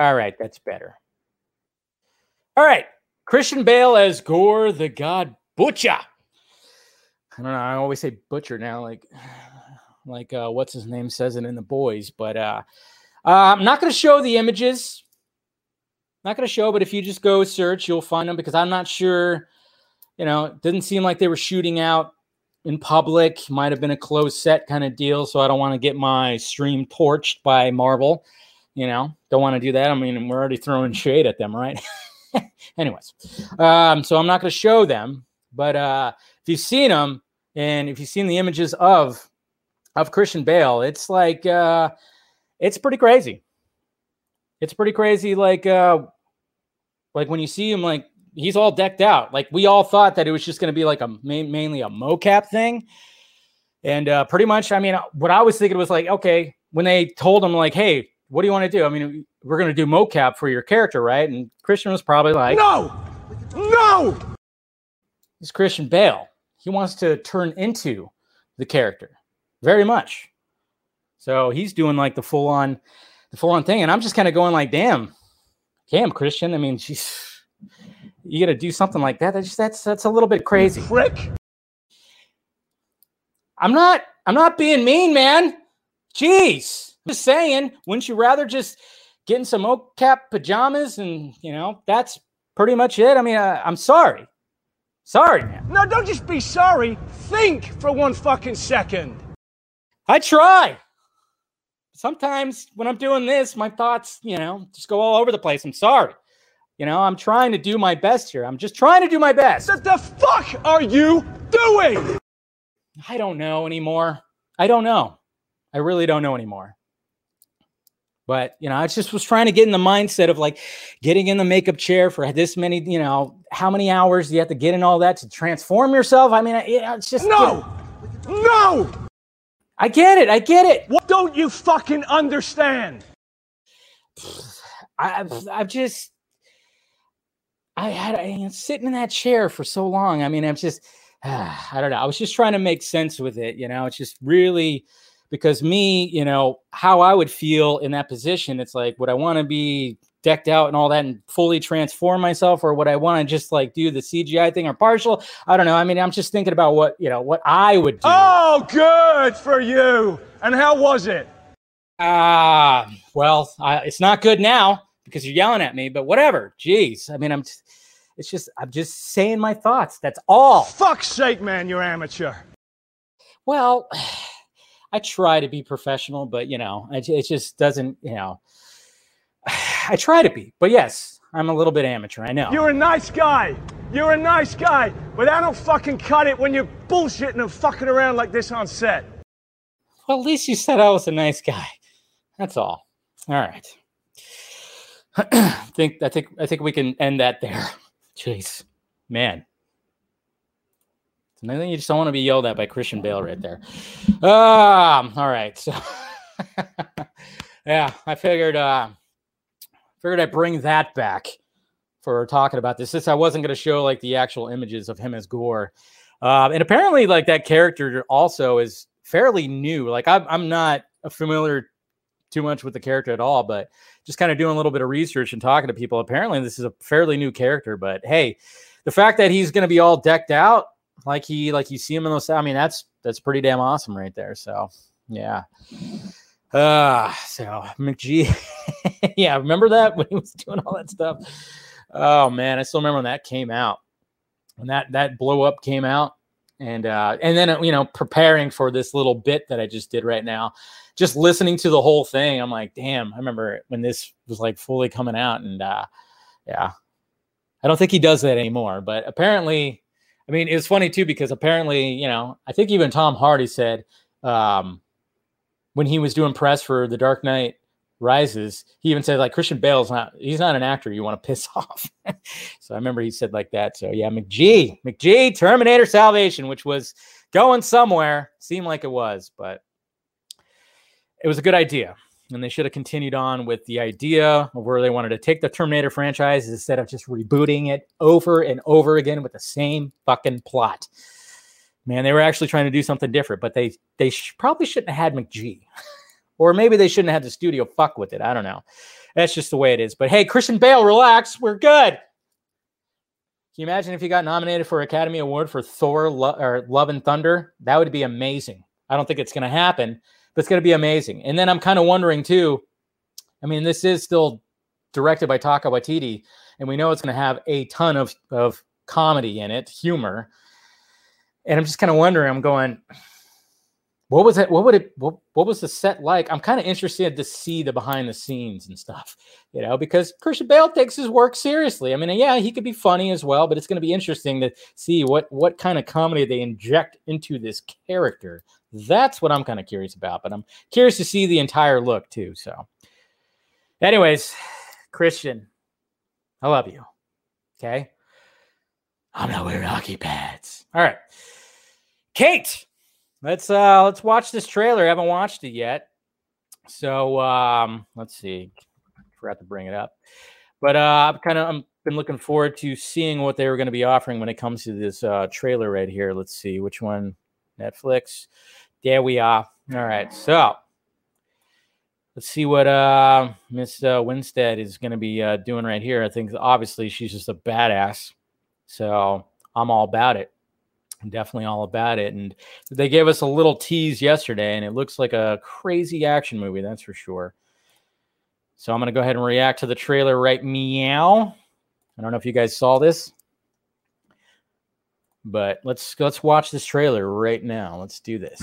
All right, that's better. All right, Christian Bale as Gorr the God Butcher. I don't know. I always say butcher now, like *sighs* like uh, what's his name says it in the boys. But uh, uh, I'm not going to show the images. Not going to show, but if you just go search, you'll find them because I'm not sure. You know, it didn't seem like they were shooting out in public. Might have been a closed set kind of deal. So I don't want to get my stream torched by Marvel. You know, don't want to do that. I mean, we're already throwing shade at them, right? *laughs* *laughs* Anyways, um, so I'm not going to show them. But uh, if you've seen them, and if you've seen the images of of Christian Bale, it's like uh, it's pretty crazy. It's pretty crazy. Like uh, like when you see him, like he's all decked out. Like we all thought that it was just going to be like a main, mainly a mocap thing, and uh, pretty much. I mean, what I was thinking was like, okay, when they told him like, hey, what do you want to do? I mean, we're going to do mocap for your character, right? And Christian was probably like,
no, no.
It's Christian Bale he wants to turn into the character very much. So he's doing like the full on, the full on thing, and I'm just kind of going like, damn, damn, Christian. I mean, she's you got to do something like that. That's just, that's that's a little bit crazy.
Prick.
I'm not. I'm not being mean, man. Jeez, just saying. Wouldn't you rather just get in some mocap pajamas and you know that's pretty much it? I mean, I, I'm sorry. Sorry, man.
No, don't just be sorry. Think for one fucking second.
I try. Sometimes when I'm doing this, my thoughts, you know, just go all over the place. I'm sorry. You know, I'm trying to do my best here. I'm just trying to do my best.
What the fuck are you doing?
I don't know anymore. I don't know. I really don't know anymore. But you know, I just was trying to get in the mindset of like getting in the makeup chair for this many, you know, how many hours do you have to get in all that to transform yourself? I mean, it's just
no, you know, no.
I get it. I get it.
What don't you fucking understand? *sighs*
I, I've, I've just, I had I, sitting in that chair for so long. I mean, I'm just, uh, *sighs* I don't know. I was just trying to make sense with it. You know, it's just really because me, you know, how I would feel in that position, it's like, would I want to be decked out and all that and fully transform myself, or would I want to just like do the CGI thing or partial? I don't know. I mean, I'm just thinking about what, you know, what I would do.
Oh, good for you. And how was it?
Ah, uh, well, I, it's not good now because you're yelling at me, but whatever. Jeez. I mean, I'm, t- it's just, I'm just saying my thoughts. That's all.
Fuck's sake, man, you're amateur.
Well, I try to be professional, but you know, it, it just doesn't, you know, *sighs* I try to be, but yes, I'm a little bit amateur. I know.
You're a nice guy. You're a nice guy, but I don't fucking cut it when you're bullshitting and fucking around like this on set.
Well, at least you said I was a nice guy. That's all. All right. I *clears throat* think I think I think we can end that there. *laughs* Jeez, man. And I think you just don't want to be yelled at by Christian Bale right there. Um, all right. So *laughs* yeah, I figured uh figured I'd bring that back for talking about this. Since I wasn't going to show like the actual images of him as Gorr. Uh, and apparently, like that character also is fairly new. Like I'm, I'm not familiar too much with the character at all, but just kind of doing a little bit of research and talking to people. Apparently, this is a fairly new character. But hey, the fact that he's going to be all decked out like he like you see him in those. I mean, that's that's pretty damn awesome right there. So yeah. Uh so McG, *laughs* yeah, remember that when he was doing all that stuff. Oh man, I still remember when that came out. When that that blow up came out, and uh and then you know preparing for this little bit that I just did right now, just listening to the whole thing. I'm like, damn, I remember when this was like fully coming out, and uh yeah, I don't think he does that anymore. But apparently, I mean, it's funny too because apparently, you know, I think even Tom Hardy said um, when he was doing press for The Dark Knight Rises, he even said like Christian Bale's not he's not an actor you want to piss *laughs* off. so I remember he said like that. So yeah, McG, McG, Terminator Salvation, which was going somewhere, seemed like it was, but it was a good idea. And they should have continued on with the idea of where they wanted to take the Terminator franchise instead of just rebooting it over and over again with the same fucking plot. Man, they were actually trying to do something different, but they they sh- probably shouldn't have had McG. *laughs* or maybe they shouldn't have had the studio fuck with it. I don't know. That's just the way it is. But hey, Christian Bale, relax. We're good. Can you imagine if he got nominated for Academy Award for Thor Lo- or Love and Thunder? That would be amazing. I don't think it's going to happen, it's going to be amazing. And then I'm kind of wondering too. I mean, this is still directed by Taika Waititi, and we know it's going to have a ton of of comedy in it, humor. And I'm just kind of wondering. I'm going, what was it? What would it? What, what was the set like? I'm kind of interested to see the behind the scenes and stuff, *laughs* you know, because Christian Bale takes his work seriously. I mean, yeah, he could be funny as well, but it's going to be interesting to see what what kind of comedy they inject into this character. That's what I'm kind of curious about. But I'm curious to see the entire look too. So, anyways, *sighs* Christian, I love you. Okay, I'm not wearing hockey pads. All right, Kate. Let's uh let's watch this trailer. I haven't watched it yet. So um let's see. Forgot to bring it up. But uh I've kind of I'm been looking forward to seeing what they were going to be offering when it comes to this uh trailer right here. Let's see which one. Netflix. There we are. All right. So let's see what uh Miss uh, Winstead is going to be uh, doing right here. I think obviously she's just a badass. So I'm all about it definitely all about it. And they gave us a little tease yesterday, and it looks like a crazy action movie, that's for sure. So I'm going to go ahead and react to the trailer right meow. I don't know if you guys saw this, but let's let's watch this trailer right now. Let's do this.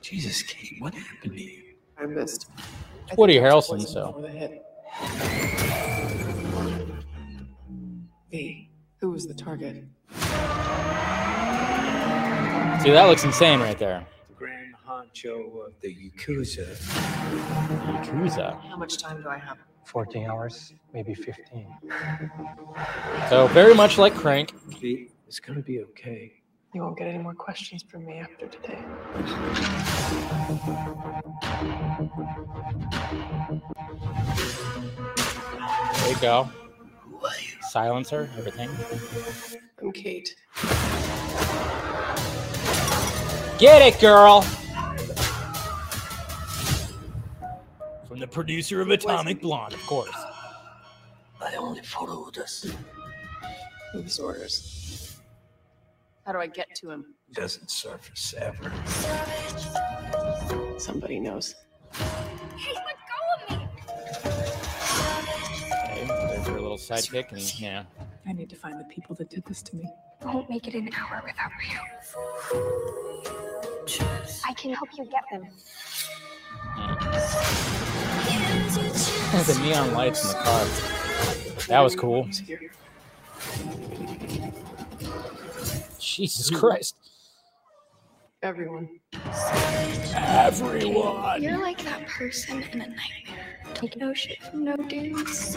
Jesus, Kate, what happened to you?
I missed.
Woody
think I was
Harrelson, so.
Before the hit. V, who was the target?
See, that looks insane right there.
The grand honcho of the Yakuza.
Yakuza.
How much time do I have?
14 hours, maybe 15.
So very much like Crank.
V, it's gonna be okay.
You won't get any more questions from me after today.
There you go. Silencer, everything.
I'm Kate.
Get it, girl. From the producer of Atomic Blonde, of course.
I only followed us.
Whose orders? How do I get to him?
Doesn't surface ever.
Somebody knows.
Little sidekick, and yeah.
I need to find the people that did this to me.
won't make it an hour without you. I can help you get them.
the neon lights in the car. That was cool. Jesus Christ.
Everyone.
Everyone.
You're like that person in a nightmare. Take no shit from no dudes.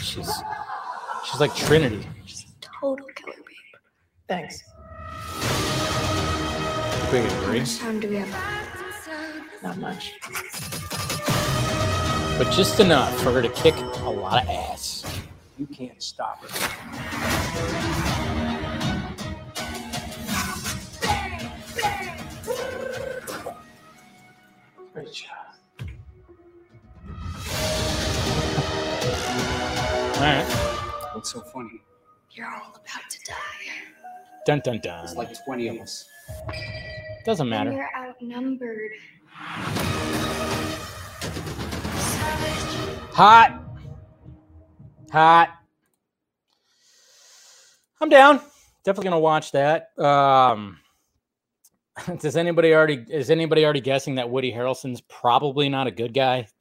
She's she's like Trinity.
She's a total killer babe.
Thanks.
Big agree.
How much time do we have?
Not much.
But just enough for her to kick a lot of ass.
You can't stop her.
Great job.
Right.
What's so funny?
You're all about to die.
Dun dun dun.
It's like 20 of us.
Doesn't matter.
you're outnumbered.
Hot. Hot. I'm down. Definitely gonna watch that. Um *laughs* does anybody already is anybody already guessing that Woody Harrelson's probably not a good guy? *laughs*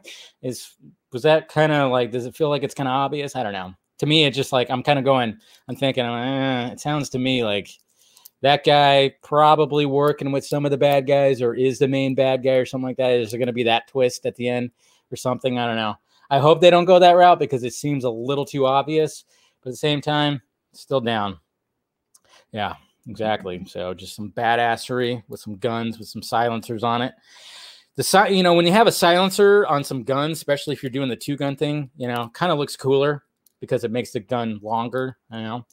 *laughs* is was that kind of like? Does it feel like it's kind of obvious? I don't know. To me, it's just like I'm kind of going. I'm thinking. Eh, it sounds to me like that guy probably working with some of the bad guys, or is the main bad guy, or something like that. Is there going to be that twist at the end, or something? I don't know. I hope they don't go that route because it seems a little too obvious. But at the same time, still down. Yeah, exactly. So just some badassery with some guns with some silencers on it. The si- you know when you have a silencer on some guns, especially if you're doing the two gun thing, you know, kind of looks cooler because it makes the gun longer. You know,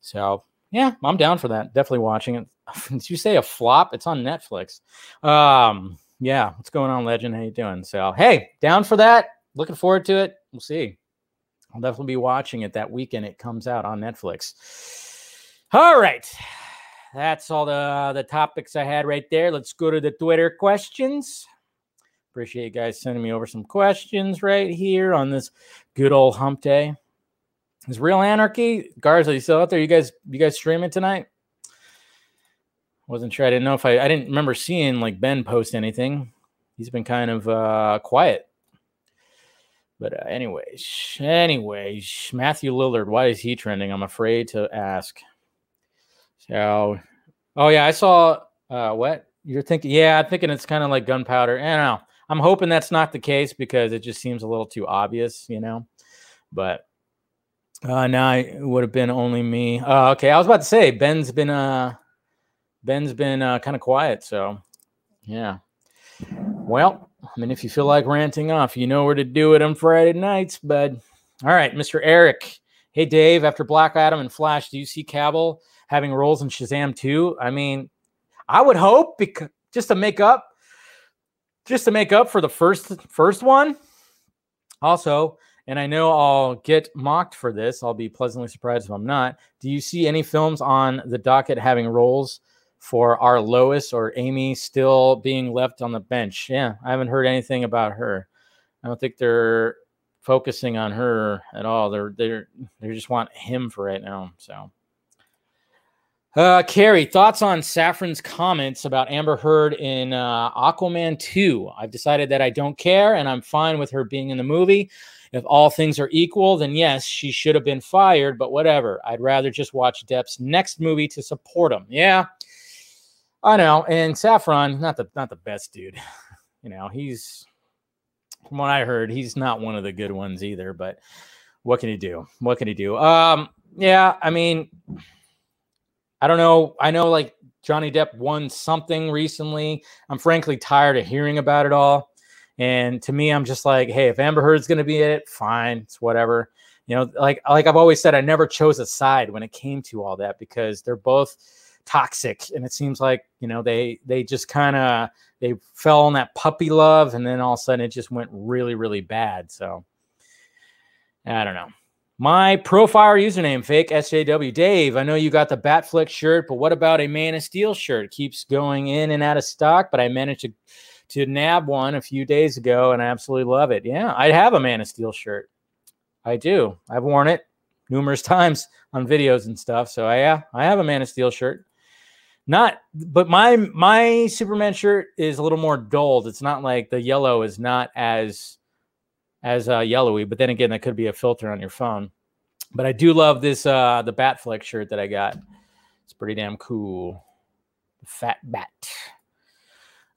so yeah, I'm down for that. Definitely watching it. *laughs* Did you say a flop? It's on Netflix. Um, yeah, what's going on, Legend? How you doing? So hey, down for that. Looking forward to it. We'll see. I'll definitely be watching it that weekend. It comes out on Netflix. All right. That's all the, the topics I had right there. Let's go to the Twitter questions. Appreciate you guys sending me over some questions right here on this good old hump day. Is real anarchy? Garza, are you still out there? You guys you guys streaming tonight? Wasn't sure. I didn't know if I I didn't remember seeing like Ben post anything. He's been kind of uh quiet. But uh, anyways, anyways, Matthew Lillard, why is he trending? I'm afraid to ask. So, oh yeah, I saw uh, what you're thinking. Yeah, I'm thinking it's kind of like gunpowder. I don't know. I'm hoping that's not the case because it just seems a little too obvious, you know. But uh, now it would have been only me. Uh, okay, I was about to say Ben's been uh, Ben's been uh, kind of quiet. So, yeah. Well, I mean, if you feel like ranting off, you know where to do it on Friday nights, bud. All right, Mr. Eric. Hey, Dave. After Black Adam and Flash, do you see Cavill having roles in Shazam 2. I mean, I would hope because just to make up just to make up for the first first one. Also, and I know I'll get mocked for this. I'll be pleasantly surprised if I'm not. Do you see any films on the docket having roles for our Lois or Amy still being left on the bench? Yeah, I haven't heard anything about her. I don't think they're focusing on her at all. They're they're they just want him for right now. So uh, Carrie, thoughts on Safran's comments about Amber Heard in uh, Aquaman 2? I've decided that I don't care and I'm fine with her being in the movie. If all things are equal, then yes, she should have been fired, but whatever. I'd rather just watch Depp's next movie to support him. Yeah, I know. And Saffron, not the not the best dude. *laughs* You know, he's from what I heard, he's not one of the good ones either. But what can he do? What can he do? Um, yeah, I mean I don't know. I know like Johnny Depp won something recently. I'm frankly tired of hearing about it all. And to me, I'm just like, hey, if Amber Heard's going to be in it, fine, it's whatever. You know, like like I've always said, I never chose a side when it came to all that because they're both toxic, and it seems like you know they they just kind of they fell on that puppy love, and then all of a sudden it just went really really bad. So I don't know. My profile username, fake SJW. Dave, I know you got the Batfleck shirt, but what about a Man of Steel shirt? Keeps going in and out of stock, but I managed to to nab one a few days ago and I absolutely love it. Yeah, I have a Man of Steel shirt. I do. I've worn it numerous *laughs* times on videos and stuff. So I, yeah, I have a Man of Steel shirt. Not, but my my Superman shirt is a little more dulled. It's not like the yellow is not as as uh, yellowy. But then again, that could be a filter on your phone. But I do love this uh, the Batfleck shirt that I got. It's pretty damn cool. Fat Bat.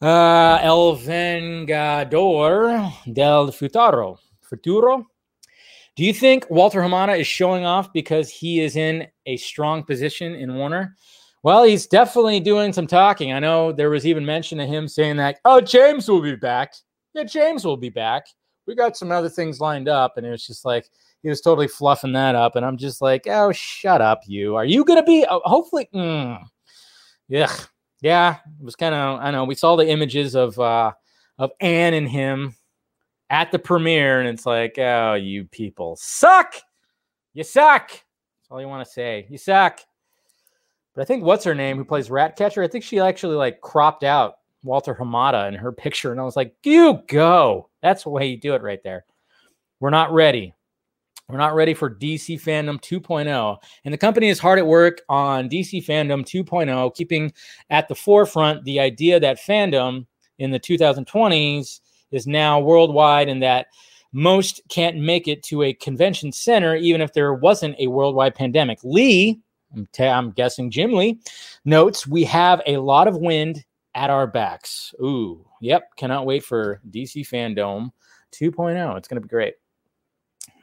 Uh, El Vengador del Futuro. Futuro. Do you think Walter Hamada is showing off because he is in a strong position in Warner? Well, he's definitely doing some talking. I know there was even mention of him saying that, oh, James will be back. Yeah, James will be back we got some other things lined up. And it was just like, he was totally fluffing that up. And I'm just like, oh, shut up, you. Are you going to be, oh, hopefully, mm. yeah. Yeah. It was kind of, I know, we saw the images of, uh, of Anne and him at the premiere. And it's like, oh, you people suck. You suck. That's all you want to say. You suck. But I think what's her name who plays Ratcatcher? I think she actually like cropped out Walter Hamada in her picture. And I was like, you go. That's the way you do it right there. We're not ready. We're not ready for DC Fandom 2.0. And the company is hard at work on DC Fandom 2.0, keeping at the forefront the idea that fandom in the 2020s is now worldwide and that most can't make it to a convention center, even if there wasn't a worldwide pandemic. Lee, I'm, t- I'm guessing Jim Lee, notes we have a lot of wind at our backs. Ooh, yep. Cannot wait for DC Fandom 2.0. It's going to be great.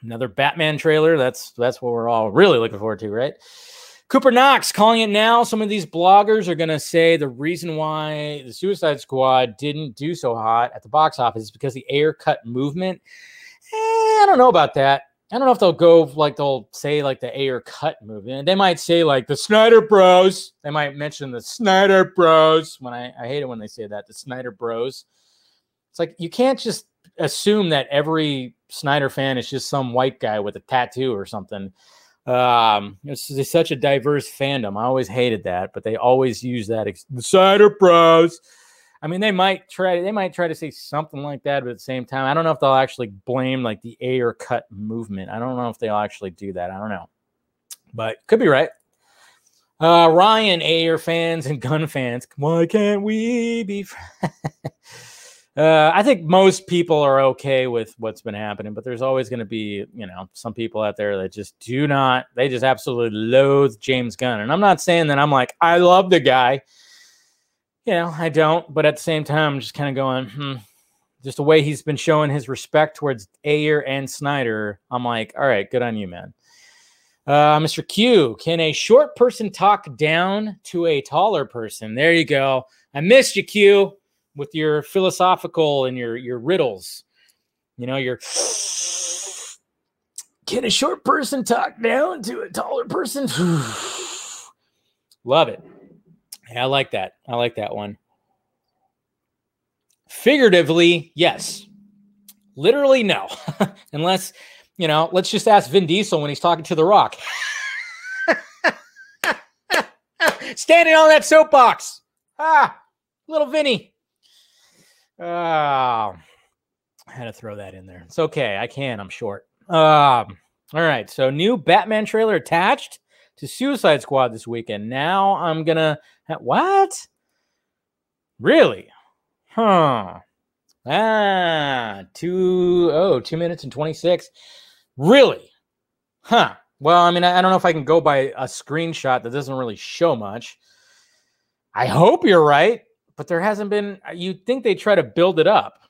Another Batman trailer. That's that's what we're all really looking forward to, right? Cooper Knox calling it now. Some of these bloggers are going to say the reason why the Suicide Squad didn't do so hot at the box office is because the Ayer cut movement. Eh, I don't know about that. I don't know if they'll go like they'll say like the Ayer cut movement. They might say like the Snyder Bros. They might mention the Snyder Bros. When I, I hate it when they say that the Snyder Bros. It's like you can't just assume that every Snyder fan is just some white guy with a tattoo or something. Um, it's, it's such a diverse fandom. I always hated that, but they always use that ex- the Snyder Bros. I mean, they might try. They might try to say something like that, but at the same time, I don't know if they'll actually blame like the Ayer cut movement. I don't know if they'll actually do that. I don't know, but could be right. Uh, Ryan, Ayer fans and Gunn fans, why can't we be? *laughs* uh, I think most people are okay with what's been happening, but there's always going to be, you know, some people out there that just do not, they just absolutely loathe James Gunn. And I'm not saying that I'm like, I love the guy. You know, I don't, but at the same time, I'm just kind of going, hmm, just the way he's been showing his respect towards Ayer and Snyder. I'm like, all right, good on you, man. Uh, Mr. Q, can a short person talk down to a taller person? There you go. I missed you, Q with your philosophical and your your riddles. You know, your *sniffs* can a short person talk down to a taller person? *sighs* Love it. Yeah, I like that. I like that one. Figuratively, yes. Literally, no. *laughs* Unless, you know, let's just ask Vin Diesel when he's talking to The Rock. *laughs* Standing on that soapbox. Ah, little Vinny. Oh, I had to throw that in there. It's okay. I can. I'm short. Um, all right. So, new Batman trailer attached to Suicide Squad this weekend. Now I'm gonna what? Really? Huh? Ah, two oh two minutes and twenty six. Really? Huh? Well, I mean, I, I don't know if I can go by a screenshot that doesn't really show much. I hope you're right but there hasn't been. Uh, you'd think they try to build it up.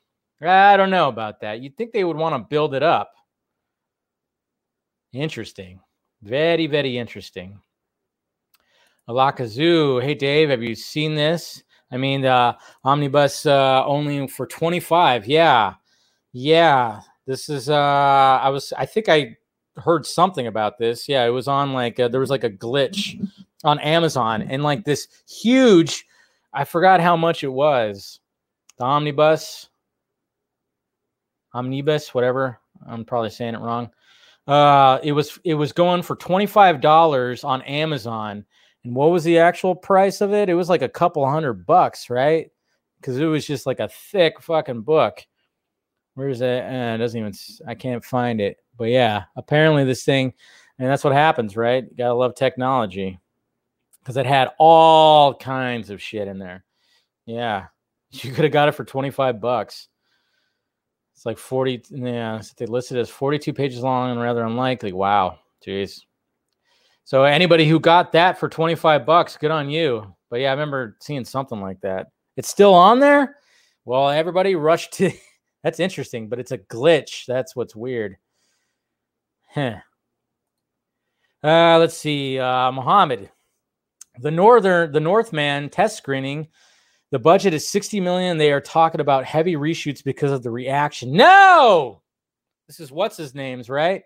I don't know about that. You'd think they would want to build it up. Interesting. Very, very interesting. Alakazoo. Hey, Dave, have you seen this? I mean, the omnibus uh, only for 25. Yeah. Yeah. This is, uh, I was, I think I heard something about this. Yeah. It was on like, uh, there was like a glitch on Amazon and like this huge I forgot how much it was. The omnibus, omnibus, whatever. I'm probably saying it wrong. Uh, it was it was going for twenty five dollars on Amazon, and what was the actual price of it? It was like a couple hundred bucks, right? Because it was just like a thick fucking book. Where's it? Uh, it doesn't even. I can't find it. But yeah, apparently this thing, and that's what happens, right? You gotta love technology because it had all kinds of shit in there. Yeah, *laughs* you could have got it for 25 bucks. It's like 40. Yeah, they listed as 42 pages long and rather unlikely. Wow. Jeez. So anybody who got that for 25 bucks, good on you. But yeah, I remember seeing something like that. It's still on there. Well, everybody rushed to. *laughs* That's interesting, but it's a glitch. That's what's weird. Huh. Uh, let's see. Uh, Muhammad, the northern the northman test screening the budget is 60 million. They are talking about heavy reshoots because of the reaction. No! This is what's his name's right?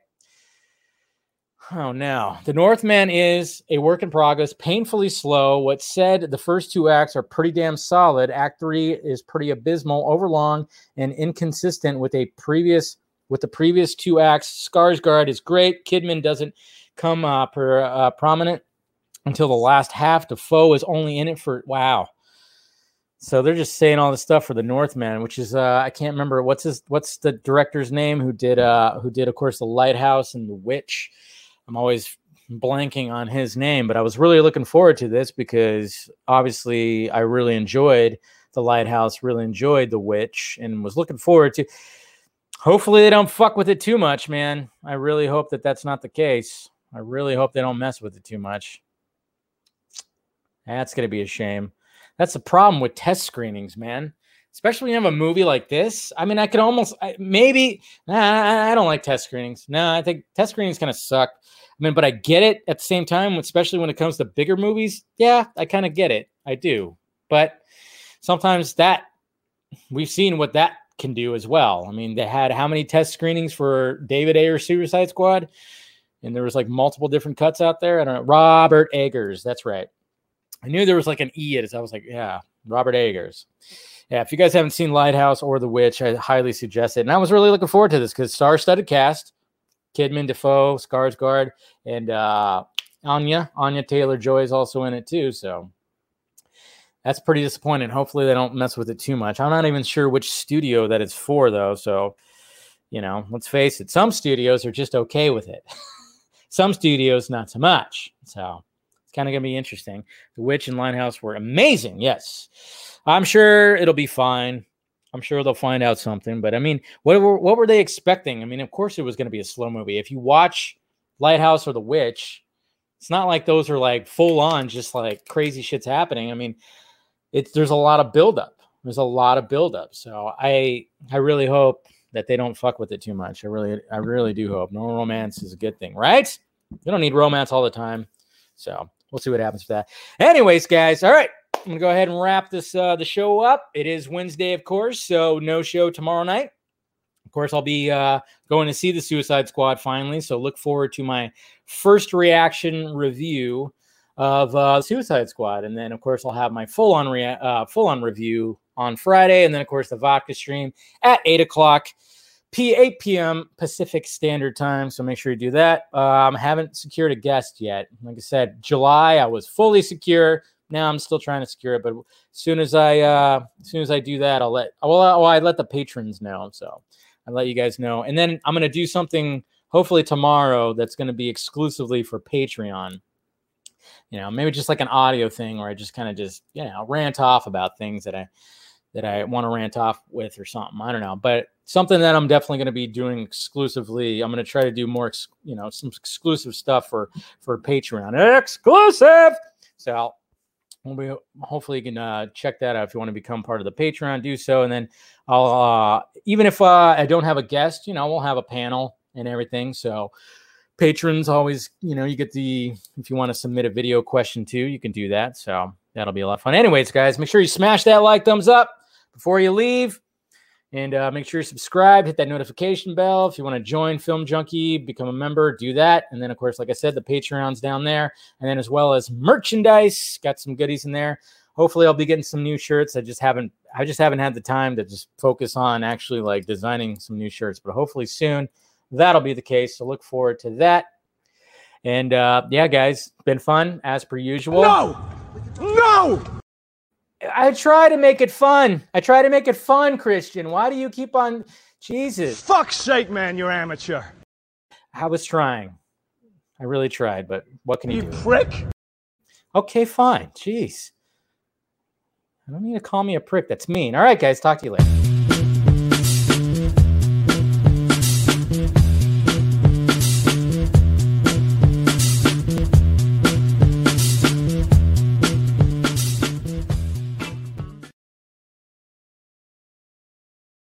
Oh no. The northman is a work in progress painfully slow. What said the first two acts are pretty damn solid. Act three is pretty abysmal overlong and inconsistent with a previous with the previous two acts. Skarsgård is great. Kidman doesn't come uh, per, uh, prominent until the last half. Dafoe is only in it for wow. So they're just saying all this stuff for the Northman, which is uh, I can't remember what's his what's the director's name who did uh who did of course the Lighthouse and the Witch. I'm always blanking on his name, but I was really looking forward to this because obviously I really enjoyed The Lighthouse, really enjoyed The Witch, and was looking forward to. Hopefully, they don't fuck with it too much, man. I really hope that that's not the case. I really hope they don't mess with it too much. That's to be a shame. That's the problem with test screenings, man. Especially when you have a movie like this. I mean, I could almost I, maybe. Nah, I don't like test screenings. No, I think test screenings kind of suck. I mean, but I get it at the same time, especially when it comes to bigger movies. Yeah, I kind of get it. I do. But sometimes that we've seen what that can do as well. I mean, they had how many test screenings for David Ayer Suicide Squad? And there was like multiple different cuts out there. I don't know. Robert Eggers. That's right. I knew there was like an E at it. I was like, yeah, Robert Eggers. Yeah, if you guys haven't seen Lighthouse or The Witch, I highly suggest it. And I was really looking forward to this because star-studded cast, Kidman, Dafoe, Skarsgård, and uh, Anya. Anya Taylor Joy is also in it too. So that's pretty disappointing. Hopefully they don't mess with it too much. I'm not even sure which studio that it's for though. So you know, let's face it, some studios are just okay with it. *laughs* some studios not so much. So it's kind of going to be interesting. The Witch and Lighthouse were amazing. Yes. I'm sure it'll be fine. I'm sure they'll find out something. But I mean, what were, what were they expecting? I mean, of course it was going to be a slow movie. If you watch Lighthouse or The Witch, it's not like those are like full on, just like crazy shit's happening. I mean, it's there's a lot of buildup. There's a lot of buildup. So I I really hope that they don't fuck with it too much. I really I really do hope. No romance is a good thing, right? You don't need romance all the time. So we'll see what happens with that. Anyways, guys, all right. I'm gonna go ahead and wrap this uh the show up. It is Wednesday, of course, so no show tomorrow night. Of course, I'll be uh, going to see the Suicide Squad finally. So look forward to my first reaction review of uh, Suicide Squad, and then of course I'll have my full on rea- uh, full on review on Friday, and then of course the vodka stream at eight o'clock. P 8 p.m. Pacific Standard Time. So make sure you do that. Um, haven't secured a guest yet. Like I said, July I was fully secure. Now I'm still trying to secure it, but as soon as I uh, as soon as I do that, I'll let well, well I let the patrons know. So I'll let you guys know, and then I'm gonna do something hopefully tomorrow that's gonna be exclusively for Patreon. You know, maybe just like an audio thing where I just kind of just you know rant off about things that I that I want to rant off with or something. I don't know, but something that I'm definitely going to be doing exclusively. I'm going to try to do more, you know, some exclusive stuff for for Patreon. Exclusive. So we'll be hopefully you can uh, check that out if you want to become part of the Patreon. Do so, and then I'll uh, even if uh, I don't have a guest, you know, we'll have a panel and everything. So patrons always, you know, you get the if you want to submit a video question too, you can do that. So that'll be a lot of fun. Anyways, guys, make sure you smash that like thumbs up before you leave. And uh, make sure you subscribe, hit that notification bell. If you want to join Film Junkee, become a member, do that. And then, of course, like I said, the Patreon's down there. And then, as well as merchandise, got some goodies in there. Hopefully, I'll be getting some new shirts. I just haven't, I just haven't had the time to just focus on actually like designing some new shirts. But hopefully soon, that'll be the case. So look forward to that. And uh, yeah, guys, been fun as per usual.
No, no.
I try to make it fun. I try to make it fun, Christian. Why do you keep on Jesus?
Fuck's sake, man, you're amateur.
I was trying. I really tried, but what can you, do?
You
do?
prick.
Okay, fine. Jeez. I don't need to call me a prick. That's mean. All right, guys. Talk to you later.